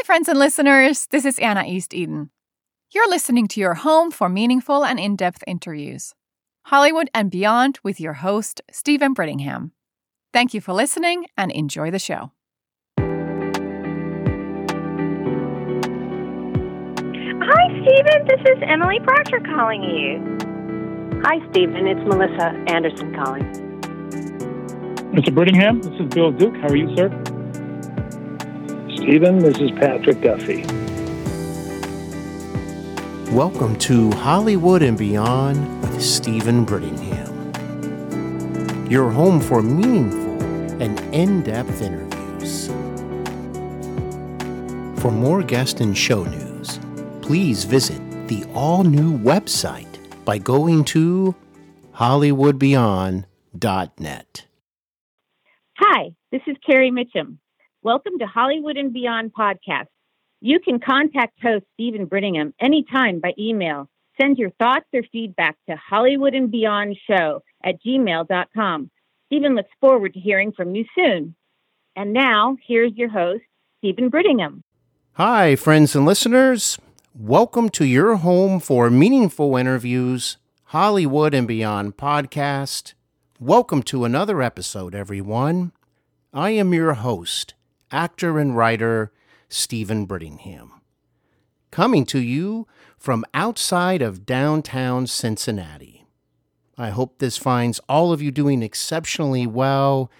Hi, friends and listeners. This is Anna Easteden. You're listening to your home for meaningful and in depth interviews. Hollywood and Beyond with your host, Steven Brittingham. Thank you for listening and enjoy the show. Hi, Steven. This is Emily Proctor calling you. Hi, Steven. It's Melissa Anderson calling. Mr. Brittingham, this is Bill Duke. How are you, sir? Steven, this is Patrick Duffy. Welcome to Hollywood and Beyond with Steven Brittingham. Your home for meaningful and in depth interviews. For more guest and show news, please visit the all new website by going to HollywoodBeyond.net. Hi, this is Carrie Mitchum. Welcome to Hollywood and Beyond podcast. You can contact host Steven Brittingham anytime by email. Send your thoughts or feedback to Hollywood and Beyond Show at gmail.com. Steven looks forward to hearing from you soon. And now, here's your host, Steven Brittingham. Hi, friends and listeners. Welcome to your home for meaningful interviews, Hollywood and Beyond podcast. Welcome to another episode, everyone. I am your host, actor and writer Steven Brittingham, coming to you from outside of downtown Cincinnati. I hope this finds all of you doing exceptionally well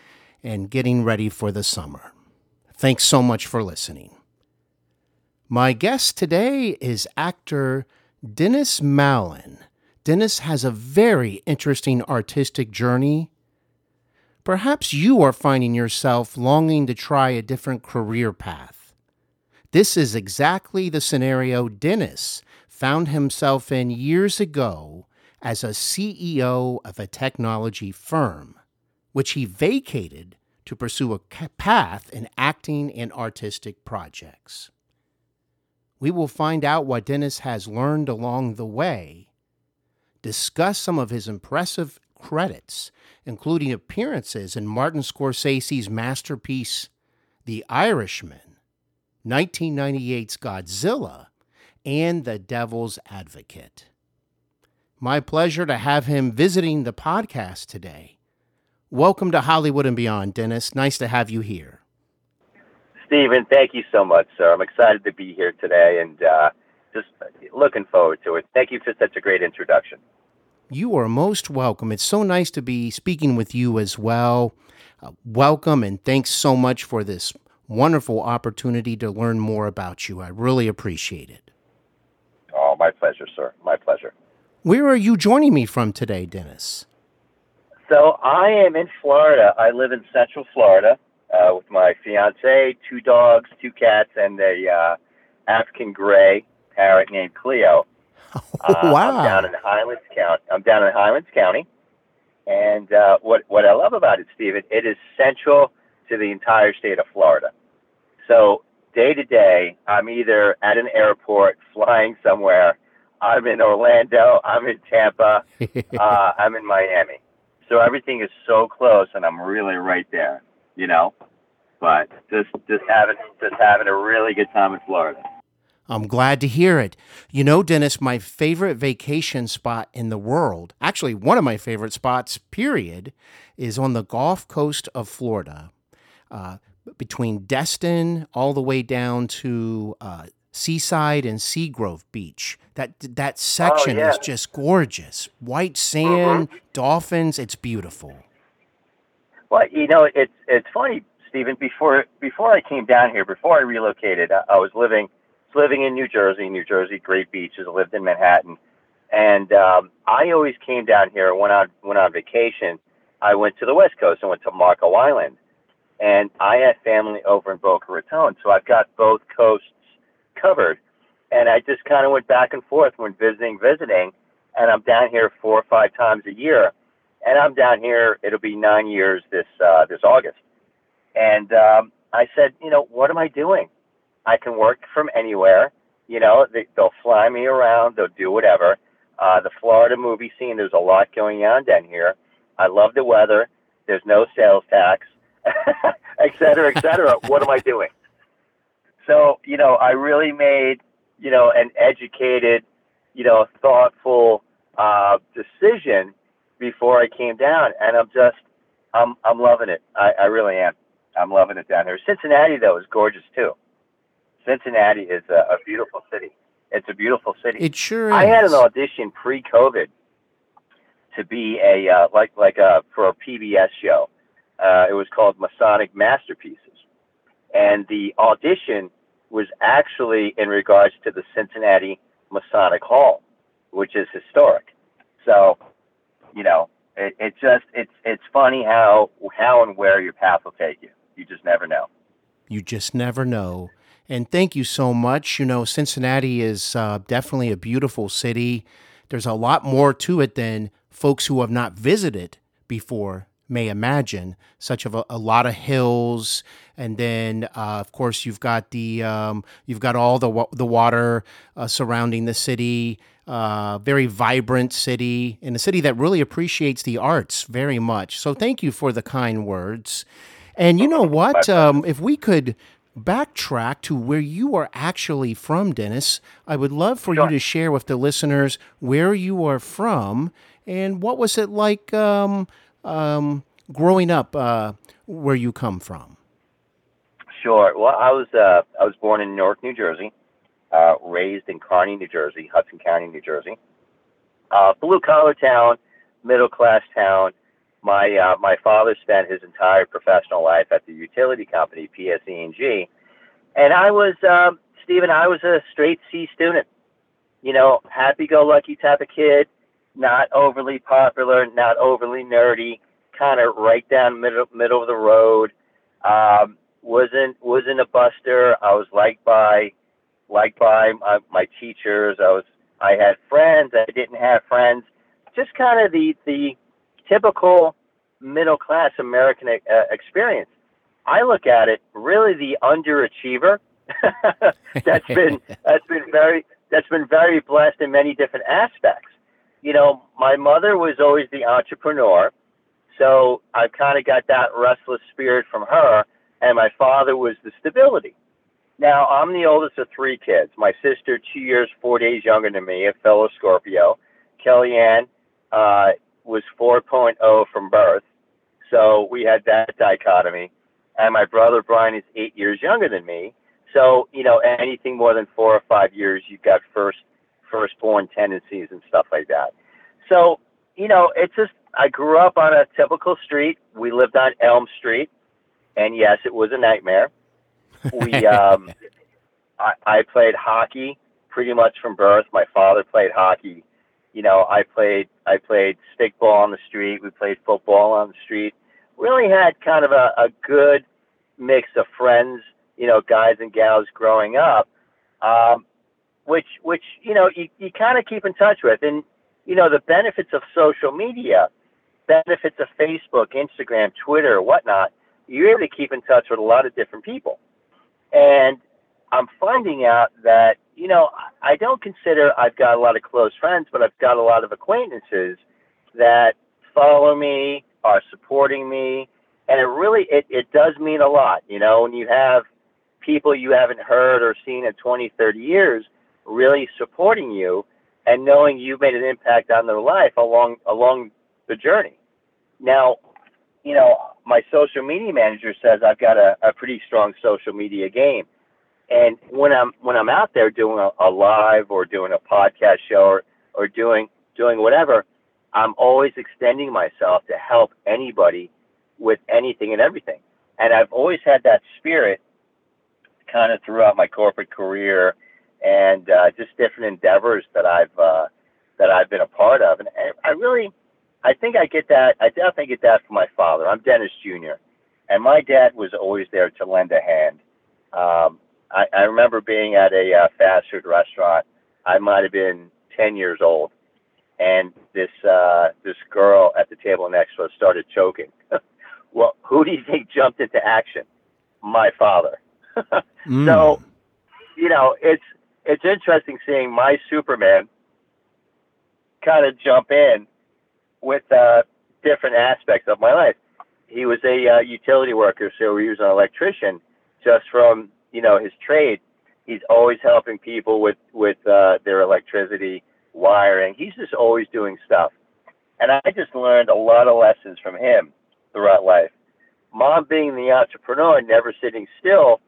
and getting ready for the summer. Thanks so much for listening. My guest today is actor Dennis Mallen. Dennis has a very interesting artistic journey Perhaps you are finding yourself longing to try a different career path. This is exactly the scenario Dennis found himself in years ago as a CEO of a technology firm, which he vacated to pursue a path in acting and artistic projects. We will find out what Dennis has learned along the way, discuss some of his impressive credits including appearances in Martin Scorsese's masterpiece, The Irishman, 1998's Godzilla, and The Devil's Advocate. My pleasure to have him visiting the podcast today. Welcome to Hollywood and Beyond, Dennis. Nice to have you here. Steven, thank you so much, sir. I'm excited to be here today and uh, just looking forward to it. Thank you for such a great introduction. You are most welcome. It's so nice to be speaking with you as well. Uh, welcome and thanks so much for this wonderful opportunity to learn more about you. I really appreciate it. Oh, my pleasure, sir. My pleasure. Where are you joining me from today, Dennis? So I am in Florida. I live in Central Florida uh, with my fiance, two dogs, two cats, and a uh, African gray parrot named Cleo. Oh, wow. Uh, I'm down in Highlands County. I'm down in Highlands County, and uh, what what I love about it, Steven, it is central to the entire state of Florida. So day to day, I'm either at an airport, flying somewhere. I'm in Orlando. I'm in Tampa. uh, I'm in Miami. So everything is so close, and I'm really right there. You know, but just just having just having a really good time in Florida. I'm glad to hear it. You know, Dennis, my favorite vacation spot in the world, actually, one of my favorite spots, period, is on the Gulf Coast of Florida, uh, between Destin all the way down to uh, Seaside and Seagrove Beach. That that section oh, yeah. is just gorgeous. White sand, mm-hmm. dolphins, it's beautiful. Well, you know, it's it's funny, Steven. Before before I came down here, before I relocated, I, I was living living in New Jersey, New Jersey, great beaches. lived in Manhattan, and um, I always came down here. Went on went on vacation. I went to the West Coast. I went to Marco Island, and I had family over in Boca Raton, so I've got both coasts covered. And I just kind of went back and forth when visiting, visiting, and I'm down here four or five times a year. And I'm down here. It'll be nine years this uh, this August. And um, I said, you know, what am I doing? I can work from anywhere. You know, they, they'll fly me around. They'll do whatever. Uh, the Florida movie scene, there's a lot going on down here. I love the weather. There's no sales tax, et cetera, et cetera. what am I doing? so you know, I really made you know an educated, you know, thoughtful uh, decision before I came down, and I'm just I'm I'm loving it. I, I really am. I'm loving it down here. Cincinnati though is gorgeous too. Cincinnati is a, a beautiful city. It's a beautiful city. It sure is. I had an audition pre-COVID to be a uh, like like a for a PBS show. Uh, it was called Masonic Masterpieces, and the audition was actually in regards to the Cincinnati Masonic Hall, which is historic. So, you know, it, it just it's it's funny how how and where your path will take you. You just never know. You just never know. And thank you so much. You know, Cincinnati is uh, definitely a beautiful city. There's a lot more to it than folks who have not visited before may imagine. Such of a, a lot of hills, and then uh, of course you've got the um, you've got all the the water uh, surrounding the city. Uh, very vibrant city, and a city that really appreciates the arts very much. So thank you for the kind words. And you know what? Um, if we could backtrack to where you are actually from, Dennis, I would love for you to share with the listeners where you are from and what was it like um, um, growing up uh, where you come from. Sure. Well, I was uh, I was born in Newark, New Jersey, uh, raised in Kearny, New Jersey, Hudson County, New Jersey. Uh, blue collar town, middle class town. My uh, my father spent his entire professional life at the utility company PSE&G, and I was um, Steven. I was a straight C student. You know, happy-go-lucky type of kid, not overly popular, not overly nerdy, kind of right down middle middle of the road. Um, wasn't wasn't a buster. I was liked by liked by my, my teachers. I was I had friends. I didn't have friends. Just kind of the the typical middle class American uh, experience. I look at it really the underachiever. that's been that's been very that's been very blessed in many different aspects. You know, my mother was always the entrepreneur, so I've kind of got that restless spirit from her, and my father was the stability. Now, I'm the oldest of three kids. My sister, two years, four days younger than me, a fellow Scorpio. Kellyanne uh, was 4.0 from birth, so we had that dichotomy. And my brother Brian is eight years younger than me, so you know anything more than four or five years, you've got first firstborn tendencies and stuff like that. So you know, it's just I grew up on a typical street. We lived on Elm Street, and yes, it was a nightmare. We um, I, I played hockey pretty much from birth. My father played hockey. You know, I played I played stickball on the street. We played football on the street. Really had kind of a, a good mix of friends, you know, guys and gals growing up, um, which which you know you, you kind of keep in touch with, and you know the benefits of social media, benefits of Facebook, Instagram, Twitter, whatnot. You're able to keep in touch with a lot of different people, and I'm finding out that you know I don't consider I've got a lot of close friends, but I've got a lot of acquaintances that follow me, are supporting me, and it really it, it does mean a lot. You know, when you have people you haven't heard or seen in 20, 30 years really supporting you and knowing you've made an impact on their life along along the journey. Now, you know, my social media manager says I've got a, a pretty strong social media game. And when I'm when I'm out there doing a, a live or doing a podcast show or, or doing doing whatever, I'm always extending myself to help anybody with anything and everything. And I've always had that spirit kind of throughout my corporate career and uh, just different endeavors that I've uh, that I've been a part of. And I really, I think I get that. I definitely get that from my father. I'm Dennis Jr. And my dad was always there to lend a hand. Um, I, I remember being at a uh, fast food restaurant. I might have been 10 years old, and this uh, this girl at the table next to us started choking. well, who do you think jumped into action? My father. Mm. So, you know, it's it's interesting seeing my Superman kind of jump in with uh, different aspects of my life. He was a uh, utility worker, so he was an electrician, just from you know, his trade, he's always helping people with with uh, their electricity, wiring. He's just always doing stuff, and I just learned a lot of lessons from him throughout life. Mom being the entrepreneur, never sitting still,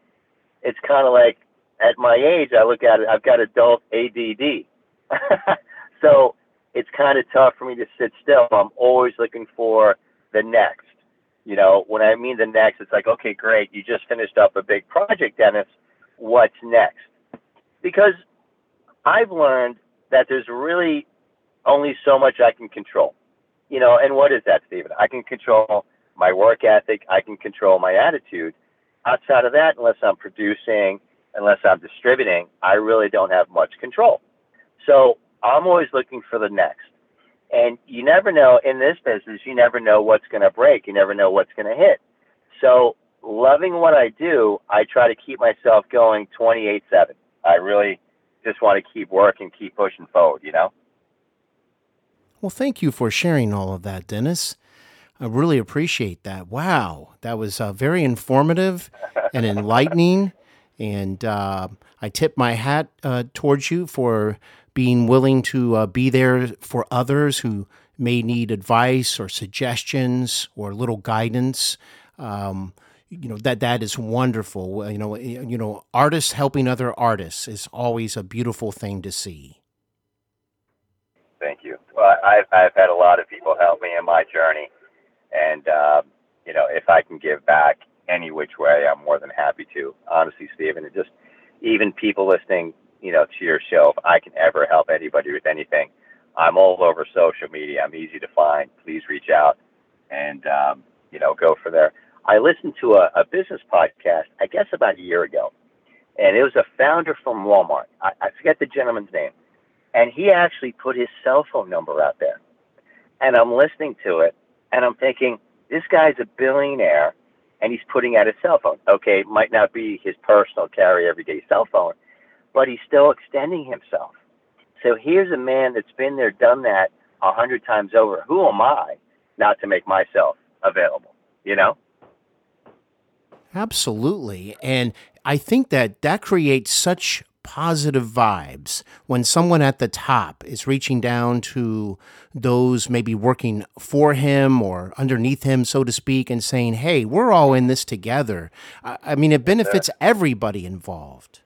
it's kind of like at my age, I look at it, I've got adult ADD. so it's kind of tough for me to sit still. I'm always looking for the next. You know, when I mean the next, it's like, okay, great, you just finished up a big project, Dennis. What's next? Because I've learned that there's really only so much I can control. You know, and what is that, Steven? I can control my work ethic, I can control my attitude. Outside of that, unless I'm producing, unless I'm distributing, I really don't have much control. So I'm always looking for the next. And you never know in this business, you never know what's going to break. You never know what's going to hit. So, loving what I do, I try to keep myself going 28 7. I really just want to keep working, keep pushing forward, you know? Well, thank you for sharing all of that, Dennis. I really appreciate that. Wow, that was uh, very informative and enlightening. And uh, I tip my hat uh, towards you for being willing to uh, be there for others who may need advice or suggestions or a little guidance. Um, you know that that is wonderful. You know, you know, artists helping other artists is always a beautiful thing to see. Thank you. Well, I've I've had a lot of people help me in my journey, and uh, you know, if I can give back any which way, I'm more than happy to. Honestly, Steven, it just even people listening you know, to your show. If I can ever help anybody with anything, I'm all over social media. I'm easy to find. Please reach out and, um, you know, go for there. I listened to a, a business podcast, I guess about a year ago, and it was a founder from Walmart. I, I forget the gentleman's name. And he actually put his cell phone number out there. And I'm listening to it, and I'm thinking, this guy's a billionaire, and he's putting out his cell phone. Okay, it might not be his personal carry everyday cell phone, but he's still extending himself. So here's a man that's been there, done that a hundred times over. Who am I not to make myself available? You know? Absolutely. And I think that that creates such positive vibes when someone at the top is reaching down to those maybe working for him or underneath him, so to speak, and saying, hey, we're all in this together. I mean, it benefits everybody involved.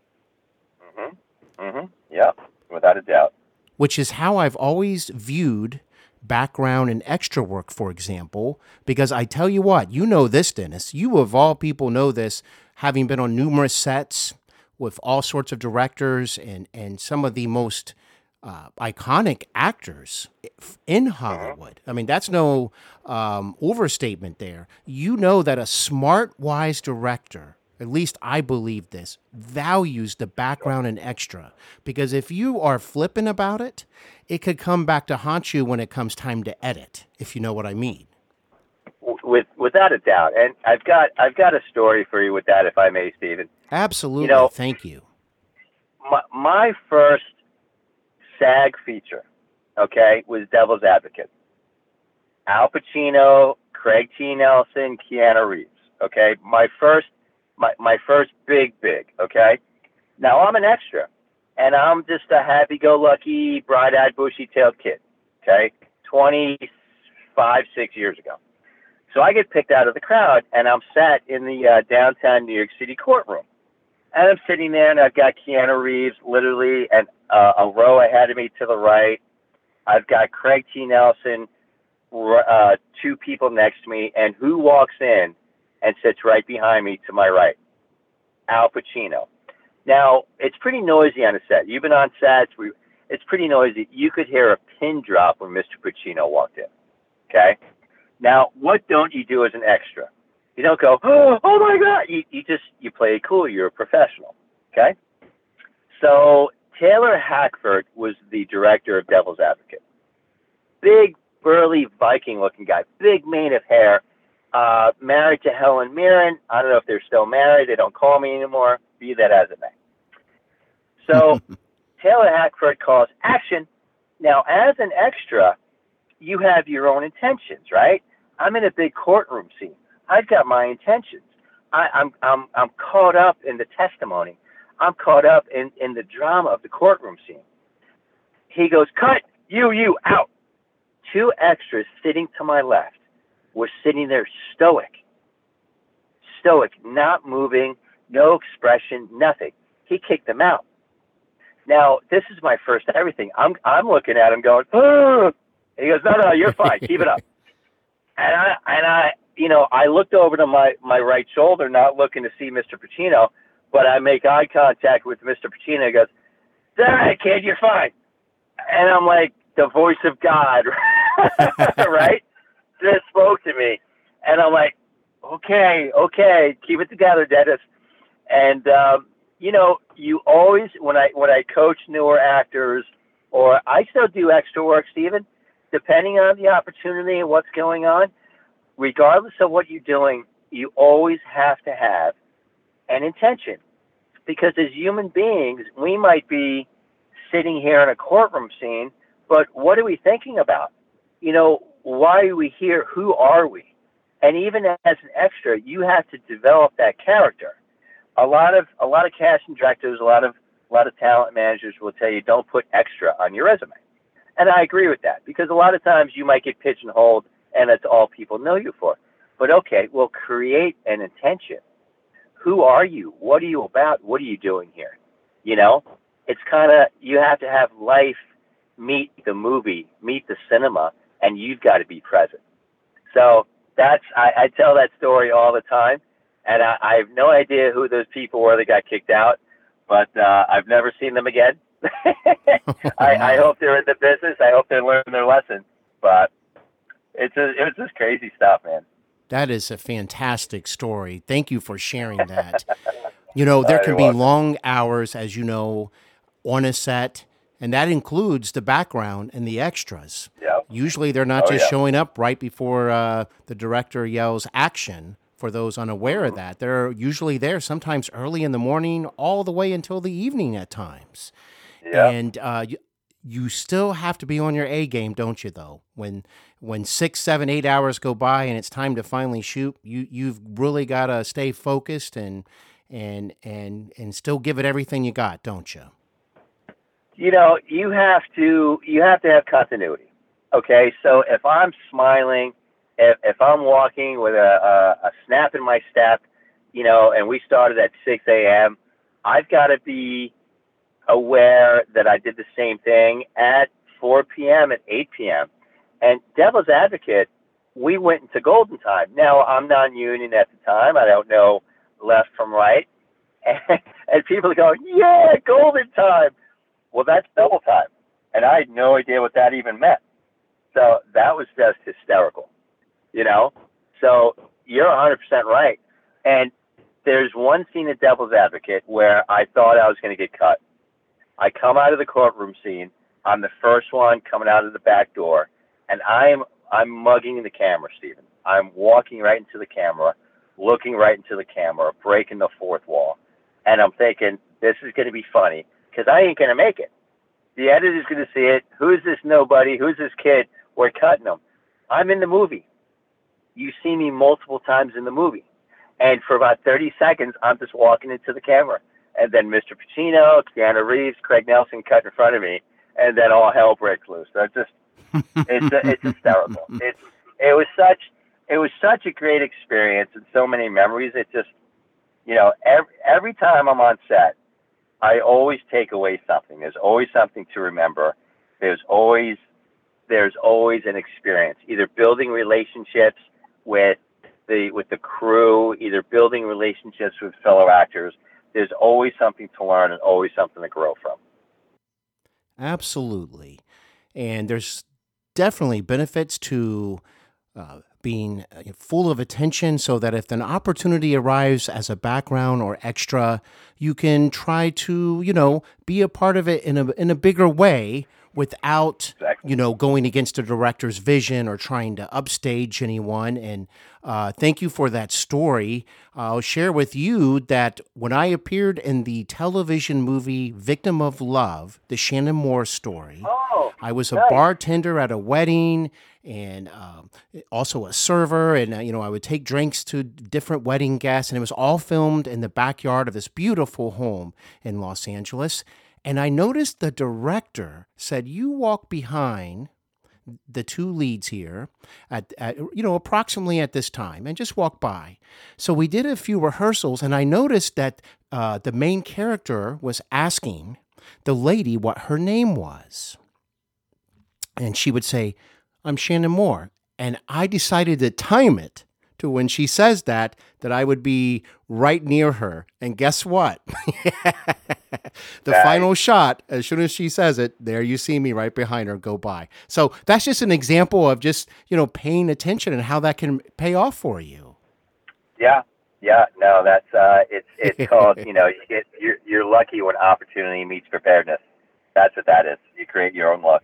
Mm-hmm. Yeah, without a doubt. Which is how I've always viewed background and extra work, for example, because I tell you what, you know this, Dennis. You, of all people, know this, having been on numerous sets with all sorts of directors and, and some of the most uh, iconic actors in mm-hmm. Hollywood. I mean, that's no um, overstatement there. You know that a smart, wise director at least I believe this, values the background and extra. Because if you are flippant about it, it could come back to haunt you when it comes time to edit, if you know what I mean. With without a doubt. And I've got I've got a story for you with that, if I may, Steven. Absolutely. You know, Thank you. My, my first SAG feature, okay, was Devil's Advocate. Al Pacino, Craig T. Nelson, Keanu Reeves. Okay, my first my, my first big, big, okay? Now I'm an extra, and I'm just a happy go lucky, bright eyed, bushy tailed kid, okay? 25, six years ago. So I get picked out of the crowd, and I'm sat in the uh, downtown New York City courtroom. And I'm sitting there, and I've got Keanu Reeves literally and uh, a row ahead of me to the right. I've got Craig T. Nelson, uh, two people next to me, and who walks in and sits right behind me to my right, Al Pacino. Now, it's pretty noisy on a set. You've been on sets. We, it's pretty noisy. You could hear a pin drop when Mr. Pacino walked in. Okay? Now, what don't you do as an extra? You don't go, oh, oh my God. You, you just, you play it cool. You're a professional. Okay? So Taylor Hackford was the director of Devil's Advocate. Big, burly Viking looking guy, big mane of hair, uh, married to Helen Mirren. I don't know if they're still married. They don't call me anymore. Be that as it may. So Taylor Hackford calls action. Now, as an extra, you have your own intentions, right? I'm in a big courtroom scene. I've got my intentions. I, I'm I'm I'm caught up in the testimony. I'm caught up in in the drama of the courtroom scene. He goes, "Cut you, you out." Two extras sitting to my left were sitting there stoic, stoic, not moving, no expression, nothing. He kicked them out. Now, this is my first everything. I'm I'm looking at him going, oh. he goes, no, no, you're fine. Keep it up. And I and I, you know, I looked over to my my right shoulder, not looking to see Mr. Pacino, but I make eye contact with Mr. Pacino. He goes, all right, kid, you're fine. And I'm like, the voice of God, right? Just spoke to me, and I'm like, okay, okay, keep it together, Dennis. And um, you know, you always when I when I coach newer actors, or I still do extra work, Steven, depending on the opportunity and what's going on. Regardless of what you're doing, you always have to have an intention, because as human beings, we might be sitting here in a courtroom scene, but what are we thinking about? You know, why are we here? Who are we? And even as an extra, you have to develop that character a lot of a lot of casting directors, a lot of a lot of talent managers will tell you don't put extra on your resume. And I agree with that because a lot of times you might get pigeonholed and that's all people know you for. But okay, well create an intention. Who are you? What are you about? What are you doing here? You know? It's kind of you have to have life meet the movie, meet the cinema, and you've got to be present. So that's I, I tell that story all the time and I, I have no idea who those people were that got kicked out, but uh, I've never seen them again. I, I hope they're in the business. I hope they're learning their lesson. But it's a, it's just crazy stuff, man. That is a fantastic story. Thank you for sharing that. you know, there can be long hours, as you know, on a set, and that includes the background and the extras. Yep. Usually, they're not oh, just yeah. showing up right before uh, the director yells action for those unaware of that. They're usually there sometimes early in the morning, all the way until the evening at times. Yeah. And uh, you, you still have to be on your A game, don't you? Though when when six, seven, eight hours go by and it's time to finally shoot, you you've really got to stay focused and and and and still give it everything you got, don't you? You know, you have to you have to have continuity. Okay, so if I'm smiling if, if I'm walking with a, a, a snap in my step, you know, and we started at 6 a.m., I've got to be aware that I did the same thing at 4 p.m., at 8 p.m. And Devil's Advocate, we went into golden time. Now, I'm non union at the time. I don't know left from right. And, and people are going, yeah, golden time. Well, that's double time. And I had no idea what that even meant. So that was just hysterical you know? So you're 100% right. And there's one scene at Devil's Advocate where I thought I was going to get cut. I come out of the courtroom scene. I'm the first one coming out of the back door, and I'm I'm mugging the camera, Steven. I'm walking right into the camera, looking right into the camera, breaking the fourth wall, and I'm thinking this is going to be funny because I ain't going to make it. The editor's going to see it. Who's this nobody? Who's this kid? We're cutting them. I'm in the movie you see me multiple times in the movie. And for about 30 seconds, I'm just walking into the camera. And then Mr. Pacino, Keanu Reeves, Craig Nelson cut in front of me. And then all hell breaks loose. So it's just, it's, it's hysterical. It's, it was such, it was such a great experience and so many memories. It just, you know, every, every time I'm on set, I always take away something. There's always something to remember. There's always, there's always an experience, either building relationships, with the with the crew, either building relationships with fellow actors. There's always something to learn and always something to grow from. Absolutely, and there's definitely benefits to uh, being uh, full of attention so that if an opportunity arrives as a background or extra, you can try to, you know, be a part of it in a in a bigger way without Exactly. you know going against the director's vision or trying to upstage anyone. And uh, thank you for that story. I'll share with you that when I appeared in the television movie Victim of Love, the Shannan Mohr story. Oh, I was a nice. bartender at a wedding and um, also a server. And, uh, you know, I would take drinks to different wedding guests. And it was all filmed in the backyard of this beautiful home in Los Angeles. And I noticed the director said, You walk behind the two leads here at, at you know approximately at this time and just walk by. So we did a few rehearsals and i noticed that uh, the main character was asking the lady what her name was. And she would say i'm Shannan Mohr. And i decided to time it to when she says that that i would be right near her and guess what the Nice. final shot as soon as she says it there you see me right behind her go by so that's just an example of just you know paying attention and how that can pay off for you Yeah, yeah. No, that's uh, it's it's called you know you get, you're you're lucky when opportunity meets preparedness. That's what that is. You create your own luck.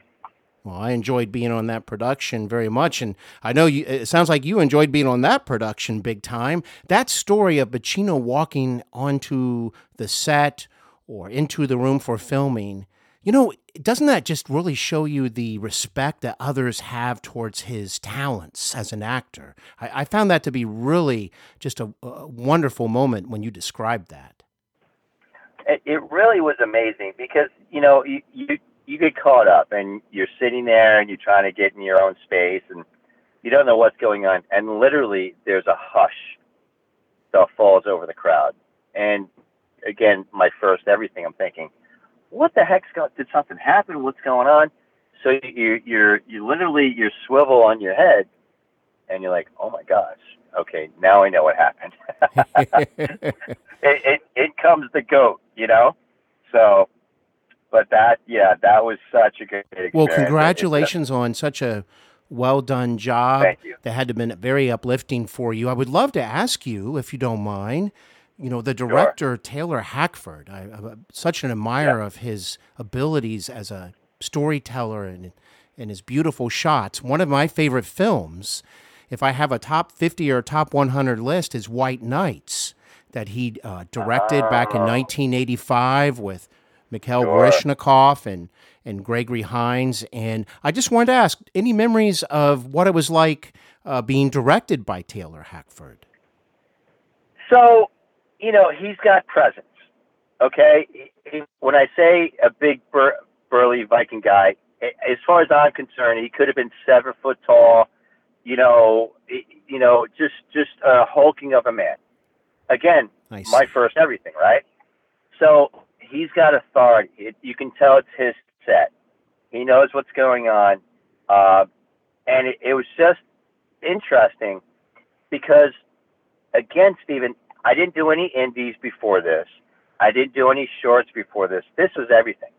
Well, I enjoyed being on that production very much, and I know you. It sounds like you enjoyed being on that production big time. That story of Pacino walking onto the set or into the room for filming, you know, doesn't that just really show you the respect that others have towards his talents as an actor? I, I found that to be really just a, a wonderful moment when you described that. It, it really was amazing because you know you, you you get caught up and you're sitting there and you're trying to get in your own space and you don't know what's going on. And literally there's a hush that falls over the crowd. And again my first everything I'm thinking what the heck's going did something happen? What's going on? So you you're you literally you swivel on your head and you're like oh my gosh okay now I know what happened. It, it it comes the goat, you know. So, but that yeah, that was such a good experience. Well, congratulations on such a well done job. Thank you. That had to have been very uplifting for you. I would love to ask you, if you don't mind, you know, the director Taylor Hackford. I, I'm such an admirer of his abilities as a storyteller and and his beautiful shots. One of my favorite films, if I have a top 50 or top 100 list, is White Nights that he uh, directed back in 1985 with Mikhail Sure. Baryshnikov and and Gregory Hines. And I just wanted to ask, any memories of what it was like uh, being directed by Taylor Hackford? So, you know, he's got presence. Okay, He- he- when I say a big bur- burly Viking guy, as far as I'm concerned, he could have been seven foot tall. You know, you know, just just a hulking of a man. Again, Nice. my first everything, right? So he's got authority. It, you can tell it's his set. He knows what's going on, uh, and it, it was just interesting because, again, Steven, I didn't do any indies before this. I didn't do any shorts before this. This was everything.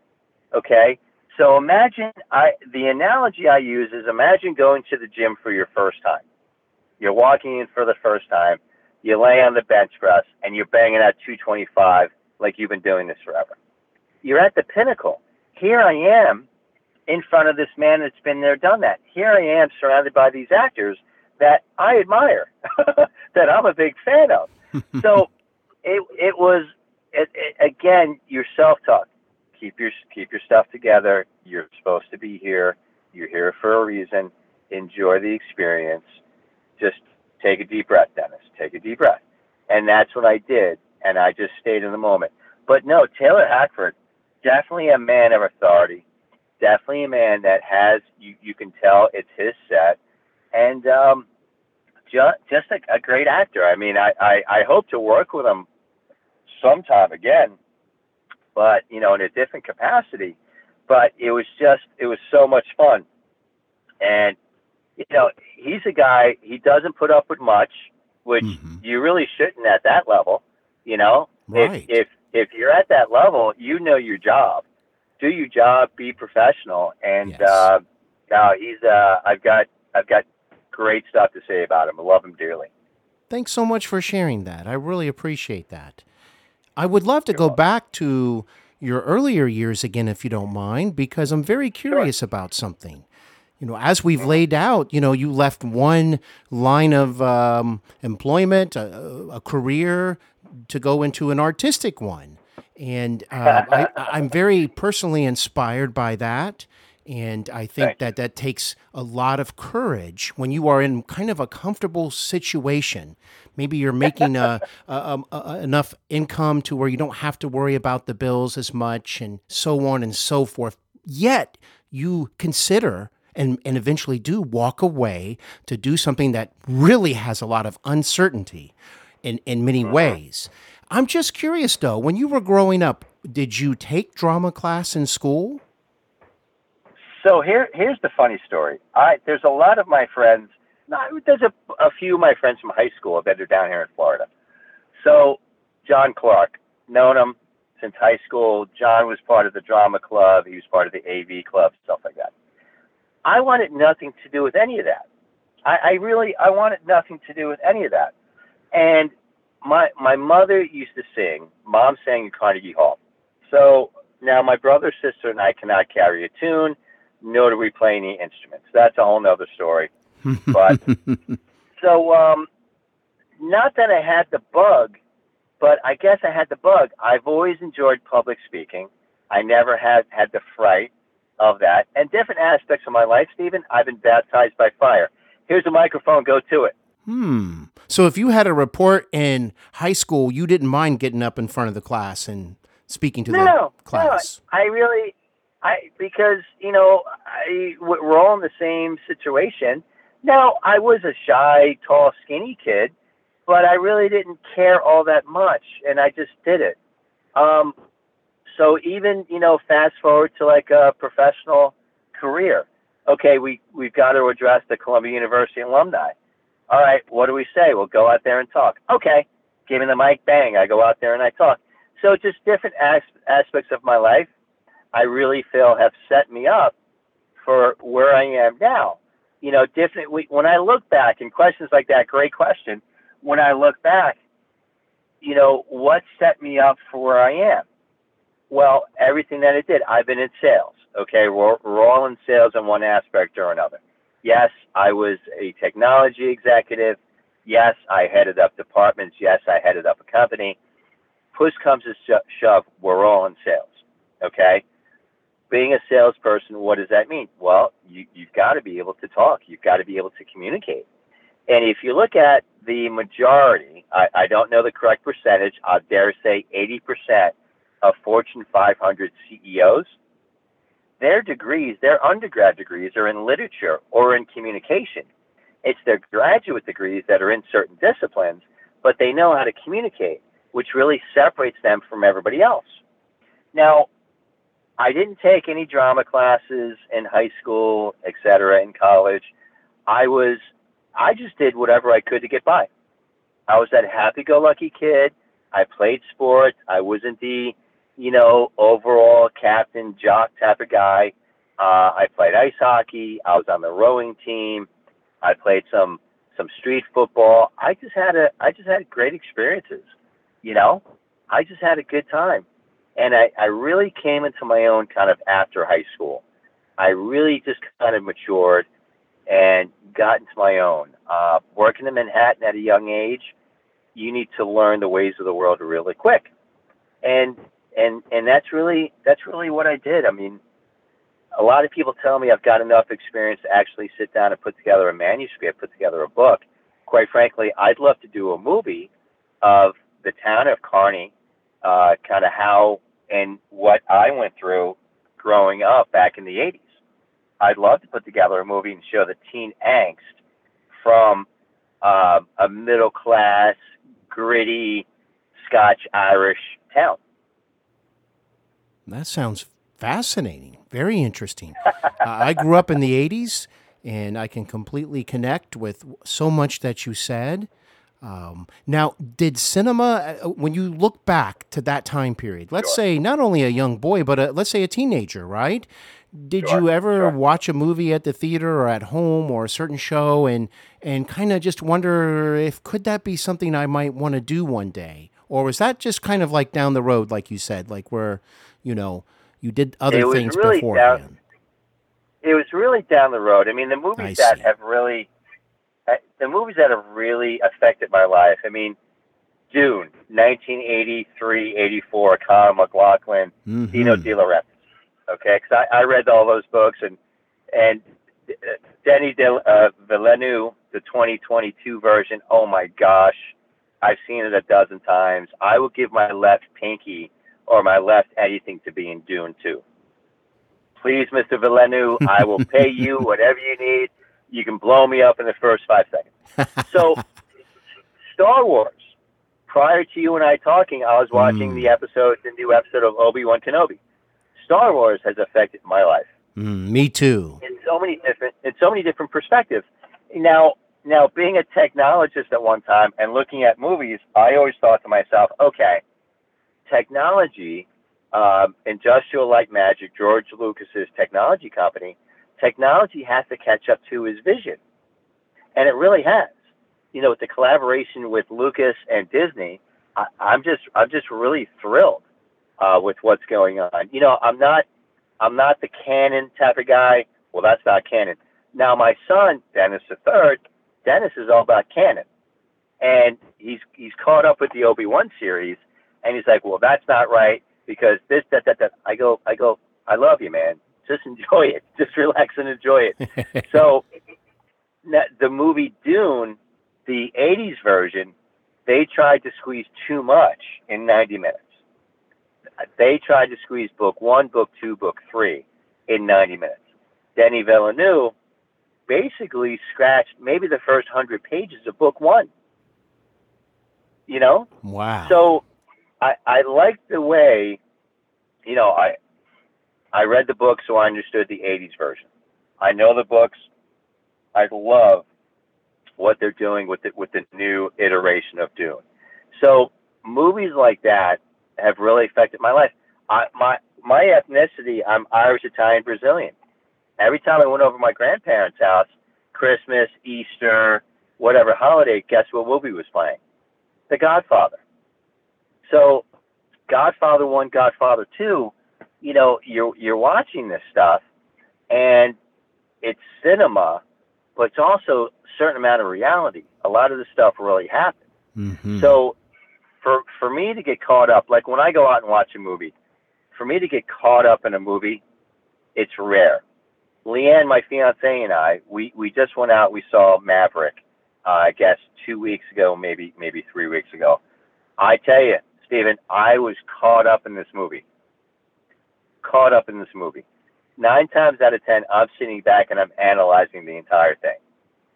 Okay. So imagine I the analogy I use is imagine going to the gym for your first time. You're walking in for the first time you lay on the bench press and you're banging out 225 like you've been doing this forever. You're at the pinnacle. Here I am in front of this man that's been there, done that. Here I am surrounded by these actors that I admire, that I'm a big fan of. so it it was it, it, again your self talk. Keep your keep your stuff together. You're supposed to be here. You're here for a reason. Enjoy the experience. Just take a deep breath, Dennis. Take a deep breath. And that's what I did. And I just stayed in the moment. But no, Taylor Hackford, definitely a man of authority. Definitely a man that has, you, you can tell it's his set. And um, just, just a, a great actor. I mean, I, I, I hope to work with him sometime again, but, you know, in a different capacity. But it was just, it was so much fun. And you know, he's a guy, he doesn't put up with much, which Mhm. you really shouldn't at that level, you know? Right. If, if if you're at that level, you know your job. Do your job, be professional. And Yes. uh no, he's uh I've got I've got great stuff to say about him. I love him dearly. Thanks so much for sharing that. I really appreciate that. I would love to go back to, your earlier years again, if you don't mind, because I'm very curious sure. about something. You know, as we've laid out, you know, you left one line of um, employment, a, a, career, to go into an artistic one. And uh, I, am very personally inspired by that. And I think Thanks. that that takes a lot of courage when you are in kind of a comfortable situation. Maybe you're making a, a, a, enough income to where you don't have to worry about the bills as much and so on and so forth. Yet you consider and, and eventually do walk away to do something that really has a lot of uncertainty in, in many mm-hmm. ways. I'm just curious though, when you were growing up, did you take drama class in school? So here, here's the funny story. I there's a lot of my friends. Not, there's a, a few of my friends from high school that are down here in Florida. So John Clark, known him since high school. John was part of the drama club. He was part of the AV club, stuff like that. I wanted nothing to do with any of that. I, I really, I wanted nothing to do with any of that. And my my mother used to sing. Mom sang in Carnegie Hall. So now my brother, sister, and I cannot carry a tune nor do we play any instruments. That's a whole nother story. But so, um, not that I had the bug, but I guess I had the bug. I've always enjoyed public speaking. I never had had the fright of that. And different aspects of my life, Steven, I've been baptized by fire. Here's a microphone, go to it. Hmm. So if you had a report in high school, you didn't mind getting up in front of the class and speaking to no, the class. No, I really I because you know I we're all in the same situation. Now I was a shy, tall, skinny kid, but I really didn't care all that much, and I just did it. Um, so even you know, fast forward to like a professional career. Okay, we we've got to address the Columbia University alumni. All right, what do we say? We'll go out there and talk. Okay, give me the mic, bang. I go out there and I talk. So just different as- aspects of my life I really feel have set me up for where I am now. You know, different. When I look back and questions like that, great question. When I look back, you know, what set me up for where I am? Well, everything that it did. I've been in sales. Okay, we're, we're all in sales in one aspect or another. Yes, I was a technology executive. Yes, I headed up departments. Yes, I headed up a company. Push comes to shove, we're all in sales. Okay, being a salesperson, what does that mean? Well, you, you've got to be able to talk. You've got to be able to communicate. And if you look at the majority, I, I don't know the correct percentage, I dare say 80% of Fortune 500 CEOs, their degrees, their undergrad degrees are in literature or in communication. It's their graduate degrees that are in certain disciplines, but they know how to communicate, which really separates them from everybody else. Now, I didn't take any drama classes in high school, et cetera, in college. I was, I just did whatever I could to get by. I was that happy-go-lucky kid. I played sports. I wasn't the, you know, overall captain, jock type of guy. Uh, I played ice hockey. I was on the rowing team. I played some some street football. I just had a I just had great experiences. You know, I just had a good time and I, I really came into my own kind of after high school. I really just kind of matured and got into my own. Uh, working in Manhattan at a young age, you need to learn the ways of the world really quick, and and and that's really that's really what I did. I mean, a lot of people tell me I've got enough experience to actually sit down and put together a manuscript, put together a book. Quite frankly, I'd love to do a movie of the town of Kearny, uh, kind of how and what I went through growing up back in the 80s. I'd love to put together a movie and show the teen angst from uh, a middle class, gritty Scotch Irish town. That sounds fascinating. Very interesting. uh, I grew up in the 80s and I can completely connect with so much that you said. Um, now, did cinema, uh, when you look back to that time period, let's sure. say not only a young boy, but a, let's say a teenager, right? Did sure. you ever sure. watch a movie at the theater or at home or a certain show and and kind of just wonder if could that be something I might want to do one day? or was that just kind of like down the road, like you said, like where you know you did other It things really beforehand? down- it was really down the road. I mean, the movies I that see. have really, the movies that have really affected my life. I mean, Dune, 1983, 84, Colin McLaughlin, Mhm. Dino De Laurentiis. Okay, because I, I read all those books and and uh, Denny De, uh, Villeneuve, the 2022 version. Oh my gosh, I've seen it a dozen times. I will give my left pinky or my left anything to be in Dune too. Please, Mr. Villeneuve, I will pay you whatever you need. You can blow me up in the first five seconds. So, Star Wars. Prior to you and I talking, I was watching Mm. the episode, the new episode of Obi Wan Kenobi. Star Wars has affected my life Mm, me too. in so many different in so many different perspectives. Now, now being a technologist at one time and looking at movies, I always thought to myself, okay, technology, um, industrial like magic, George Lucas's technology company, technology has to catch up to his vision, and it really has. You know, with the collaboration with Lucas and Disney, I, I'm just I'm just really thrilled uh, with what's going on. You know, I'm not I'm not the canon type of guy. Well, that's not canon. Now, my son Dennis the third, Dennis is all about canon, and he's he's caught up with the Obi wan series, and he's like, well, that's not right because this that that that. I go I go I love you, man. Just enjoy it. Just relax and enjoy it. so, the movie Dune, the '80s version, they tried to squeeze too much in 90 minutes they tried to squeeze book one, book two, book three in 90 minutes. Denis Villeneuve basically scratched maybe the first hundred pages of book one. You know, wow. so I I like the way, you know, I I read the book, so I understood the '80s version. I know the books. I love what they're doing with it with the new iteration of Dune. So movies like that have really affected my life. I, my my ethnicity, I'm Irish, Italian, Brazilian. Every time I went over my grandparents' house, Christmas, Easter, whatever holiday, guess what movie was playing? The Godfather. So, Godfather One, Godfather Two, you know, you're you're watching this stuff, and it's cinema, but it's also a certain amount of reality. A lot of this stuff really happened. Mhm. So for for me to get caught up, like when I go out and watch a movie, for me to get caught up in a movie, it's rare. Leanne, my fiance, and I, we we just went out. We saw Maverick. Uh, I guess two weeks ago, maybe maybe three weeks ago. I tell you, Steven, I was caught up in this movie. Caught up in this movie. Nine times out of ten, I'm sitting back and I'm analyzing the entire thing.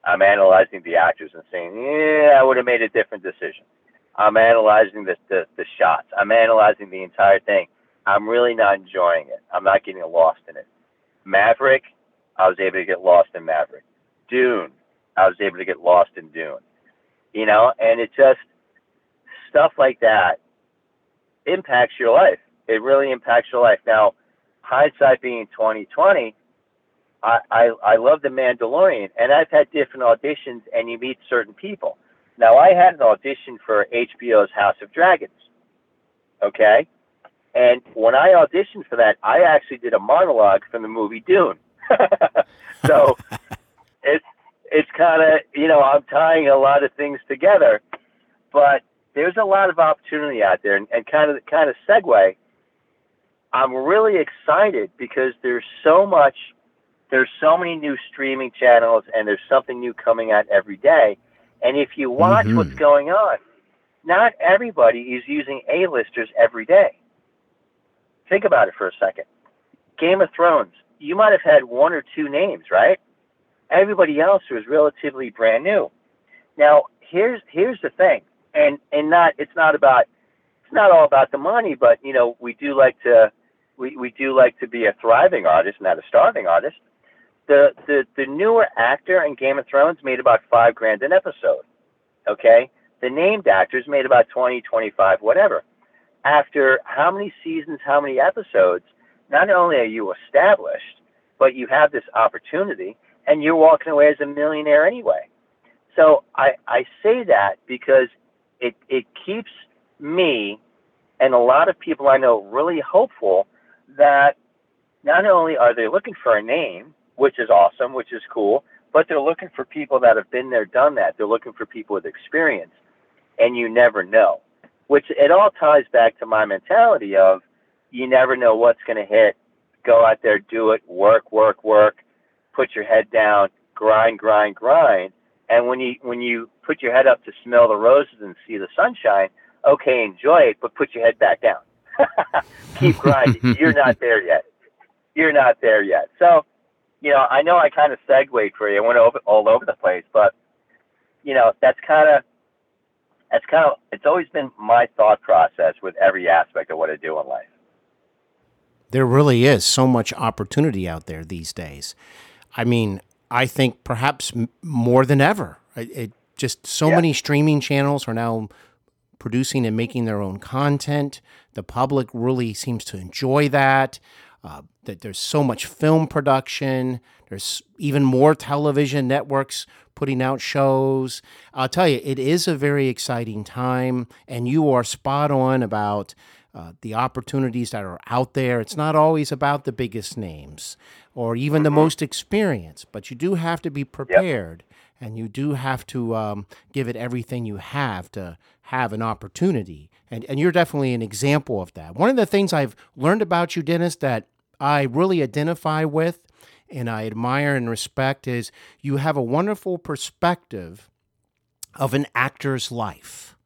I'm analyzing the actors and saying, yeah, I would have made a different decision. I'm analyzing the, the, the shots. I'm analyzing the entire thing. I'm really not enjoying it. I'm not getting lost in it. Maverick, I was able to get lost in Maverick. Dune, I was able to get lost in Dune. You know, and it just stuff like that impacts your life. It really impacts your life. Now, hindsight being 2020, I, I I love the Mandalorian, and I've had different auditions, and you meet certain people. Now, I had an audition for HBO's House of Dragons. Okay, and when I auditioned for that, I actually did a monologue from the movie Dune. so it's it's kind of you know I'm tying a lot of things together, but there's a lot of opportunity out there, and, and kind of kind of segue. I'm really excited because there's so much, there's so many new streaming channels, and there's something new coming out every day. And if you watch Mhm. what's going on, not everybody is using A-listers every day. Think about it for a second. Game of Thrones, you might have had one or two names, right? Everybody else was relatively brand new. Now, here's here's the thing, and and not it's not about it's not all about the money, but you know we do like to we, we do like to be a thriving artist, not a starving artist. The the the newer actor in Game of Thrones made about five grand an episode. Okay, the named actors made about 20, 25, whatever. After how many seasons, how many episodes? Not only are you established, but you have this opportunity, and you're walking away as a millionaire anyway. So I, I say that because it, it keeps me and a lot of people I know really hopeful that not only are they looking for a name, which is awesome, which is cool, but they're looking for people that have been there, done that. They're looking for people with experience, and you never know. Which it all ties back to my mentality of you never know what's going to hit. Go out there, do it, work, work, work, put your head down, grind, grind, grind. And when you when you put your head up to smell the roses and see the sunshine, okay, enjoy it, but put your head back down. Keep grinding. You're not there yet. You're not there yet. So, you know, I know I kind of segued for you. I went over, all over the place, but you know, that's kind of that's kind of it's always been my thought process with every aspect of what I do in life. There really is so much opportunity out there these days. I mean, I think perhaps more than ever. It, it just so yeah. many streaming channels are now producing and making their own content. The public really seems to enjoy that. Uh, that there's so much film production. There's even more television networks putting out shows. I'll tell you, it is a very exciting time, and you are spot on about uh, the opportunities that are out there. It's not always about the biggest names or even the mm-hmm. most experienced, but you do have to be prepared yep. and you do have to um, give it everything you have to have an opportunity. And, and you're definitely an example of that. One of the things I've learned about you, Dennis, that I really identify with and I admire and respect is you have a wonderful perspective of an actor's life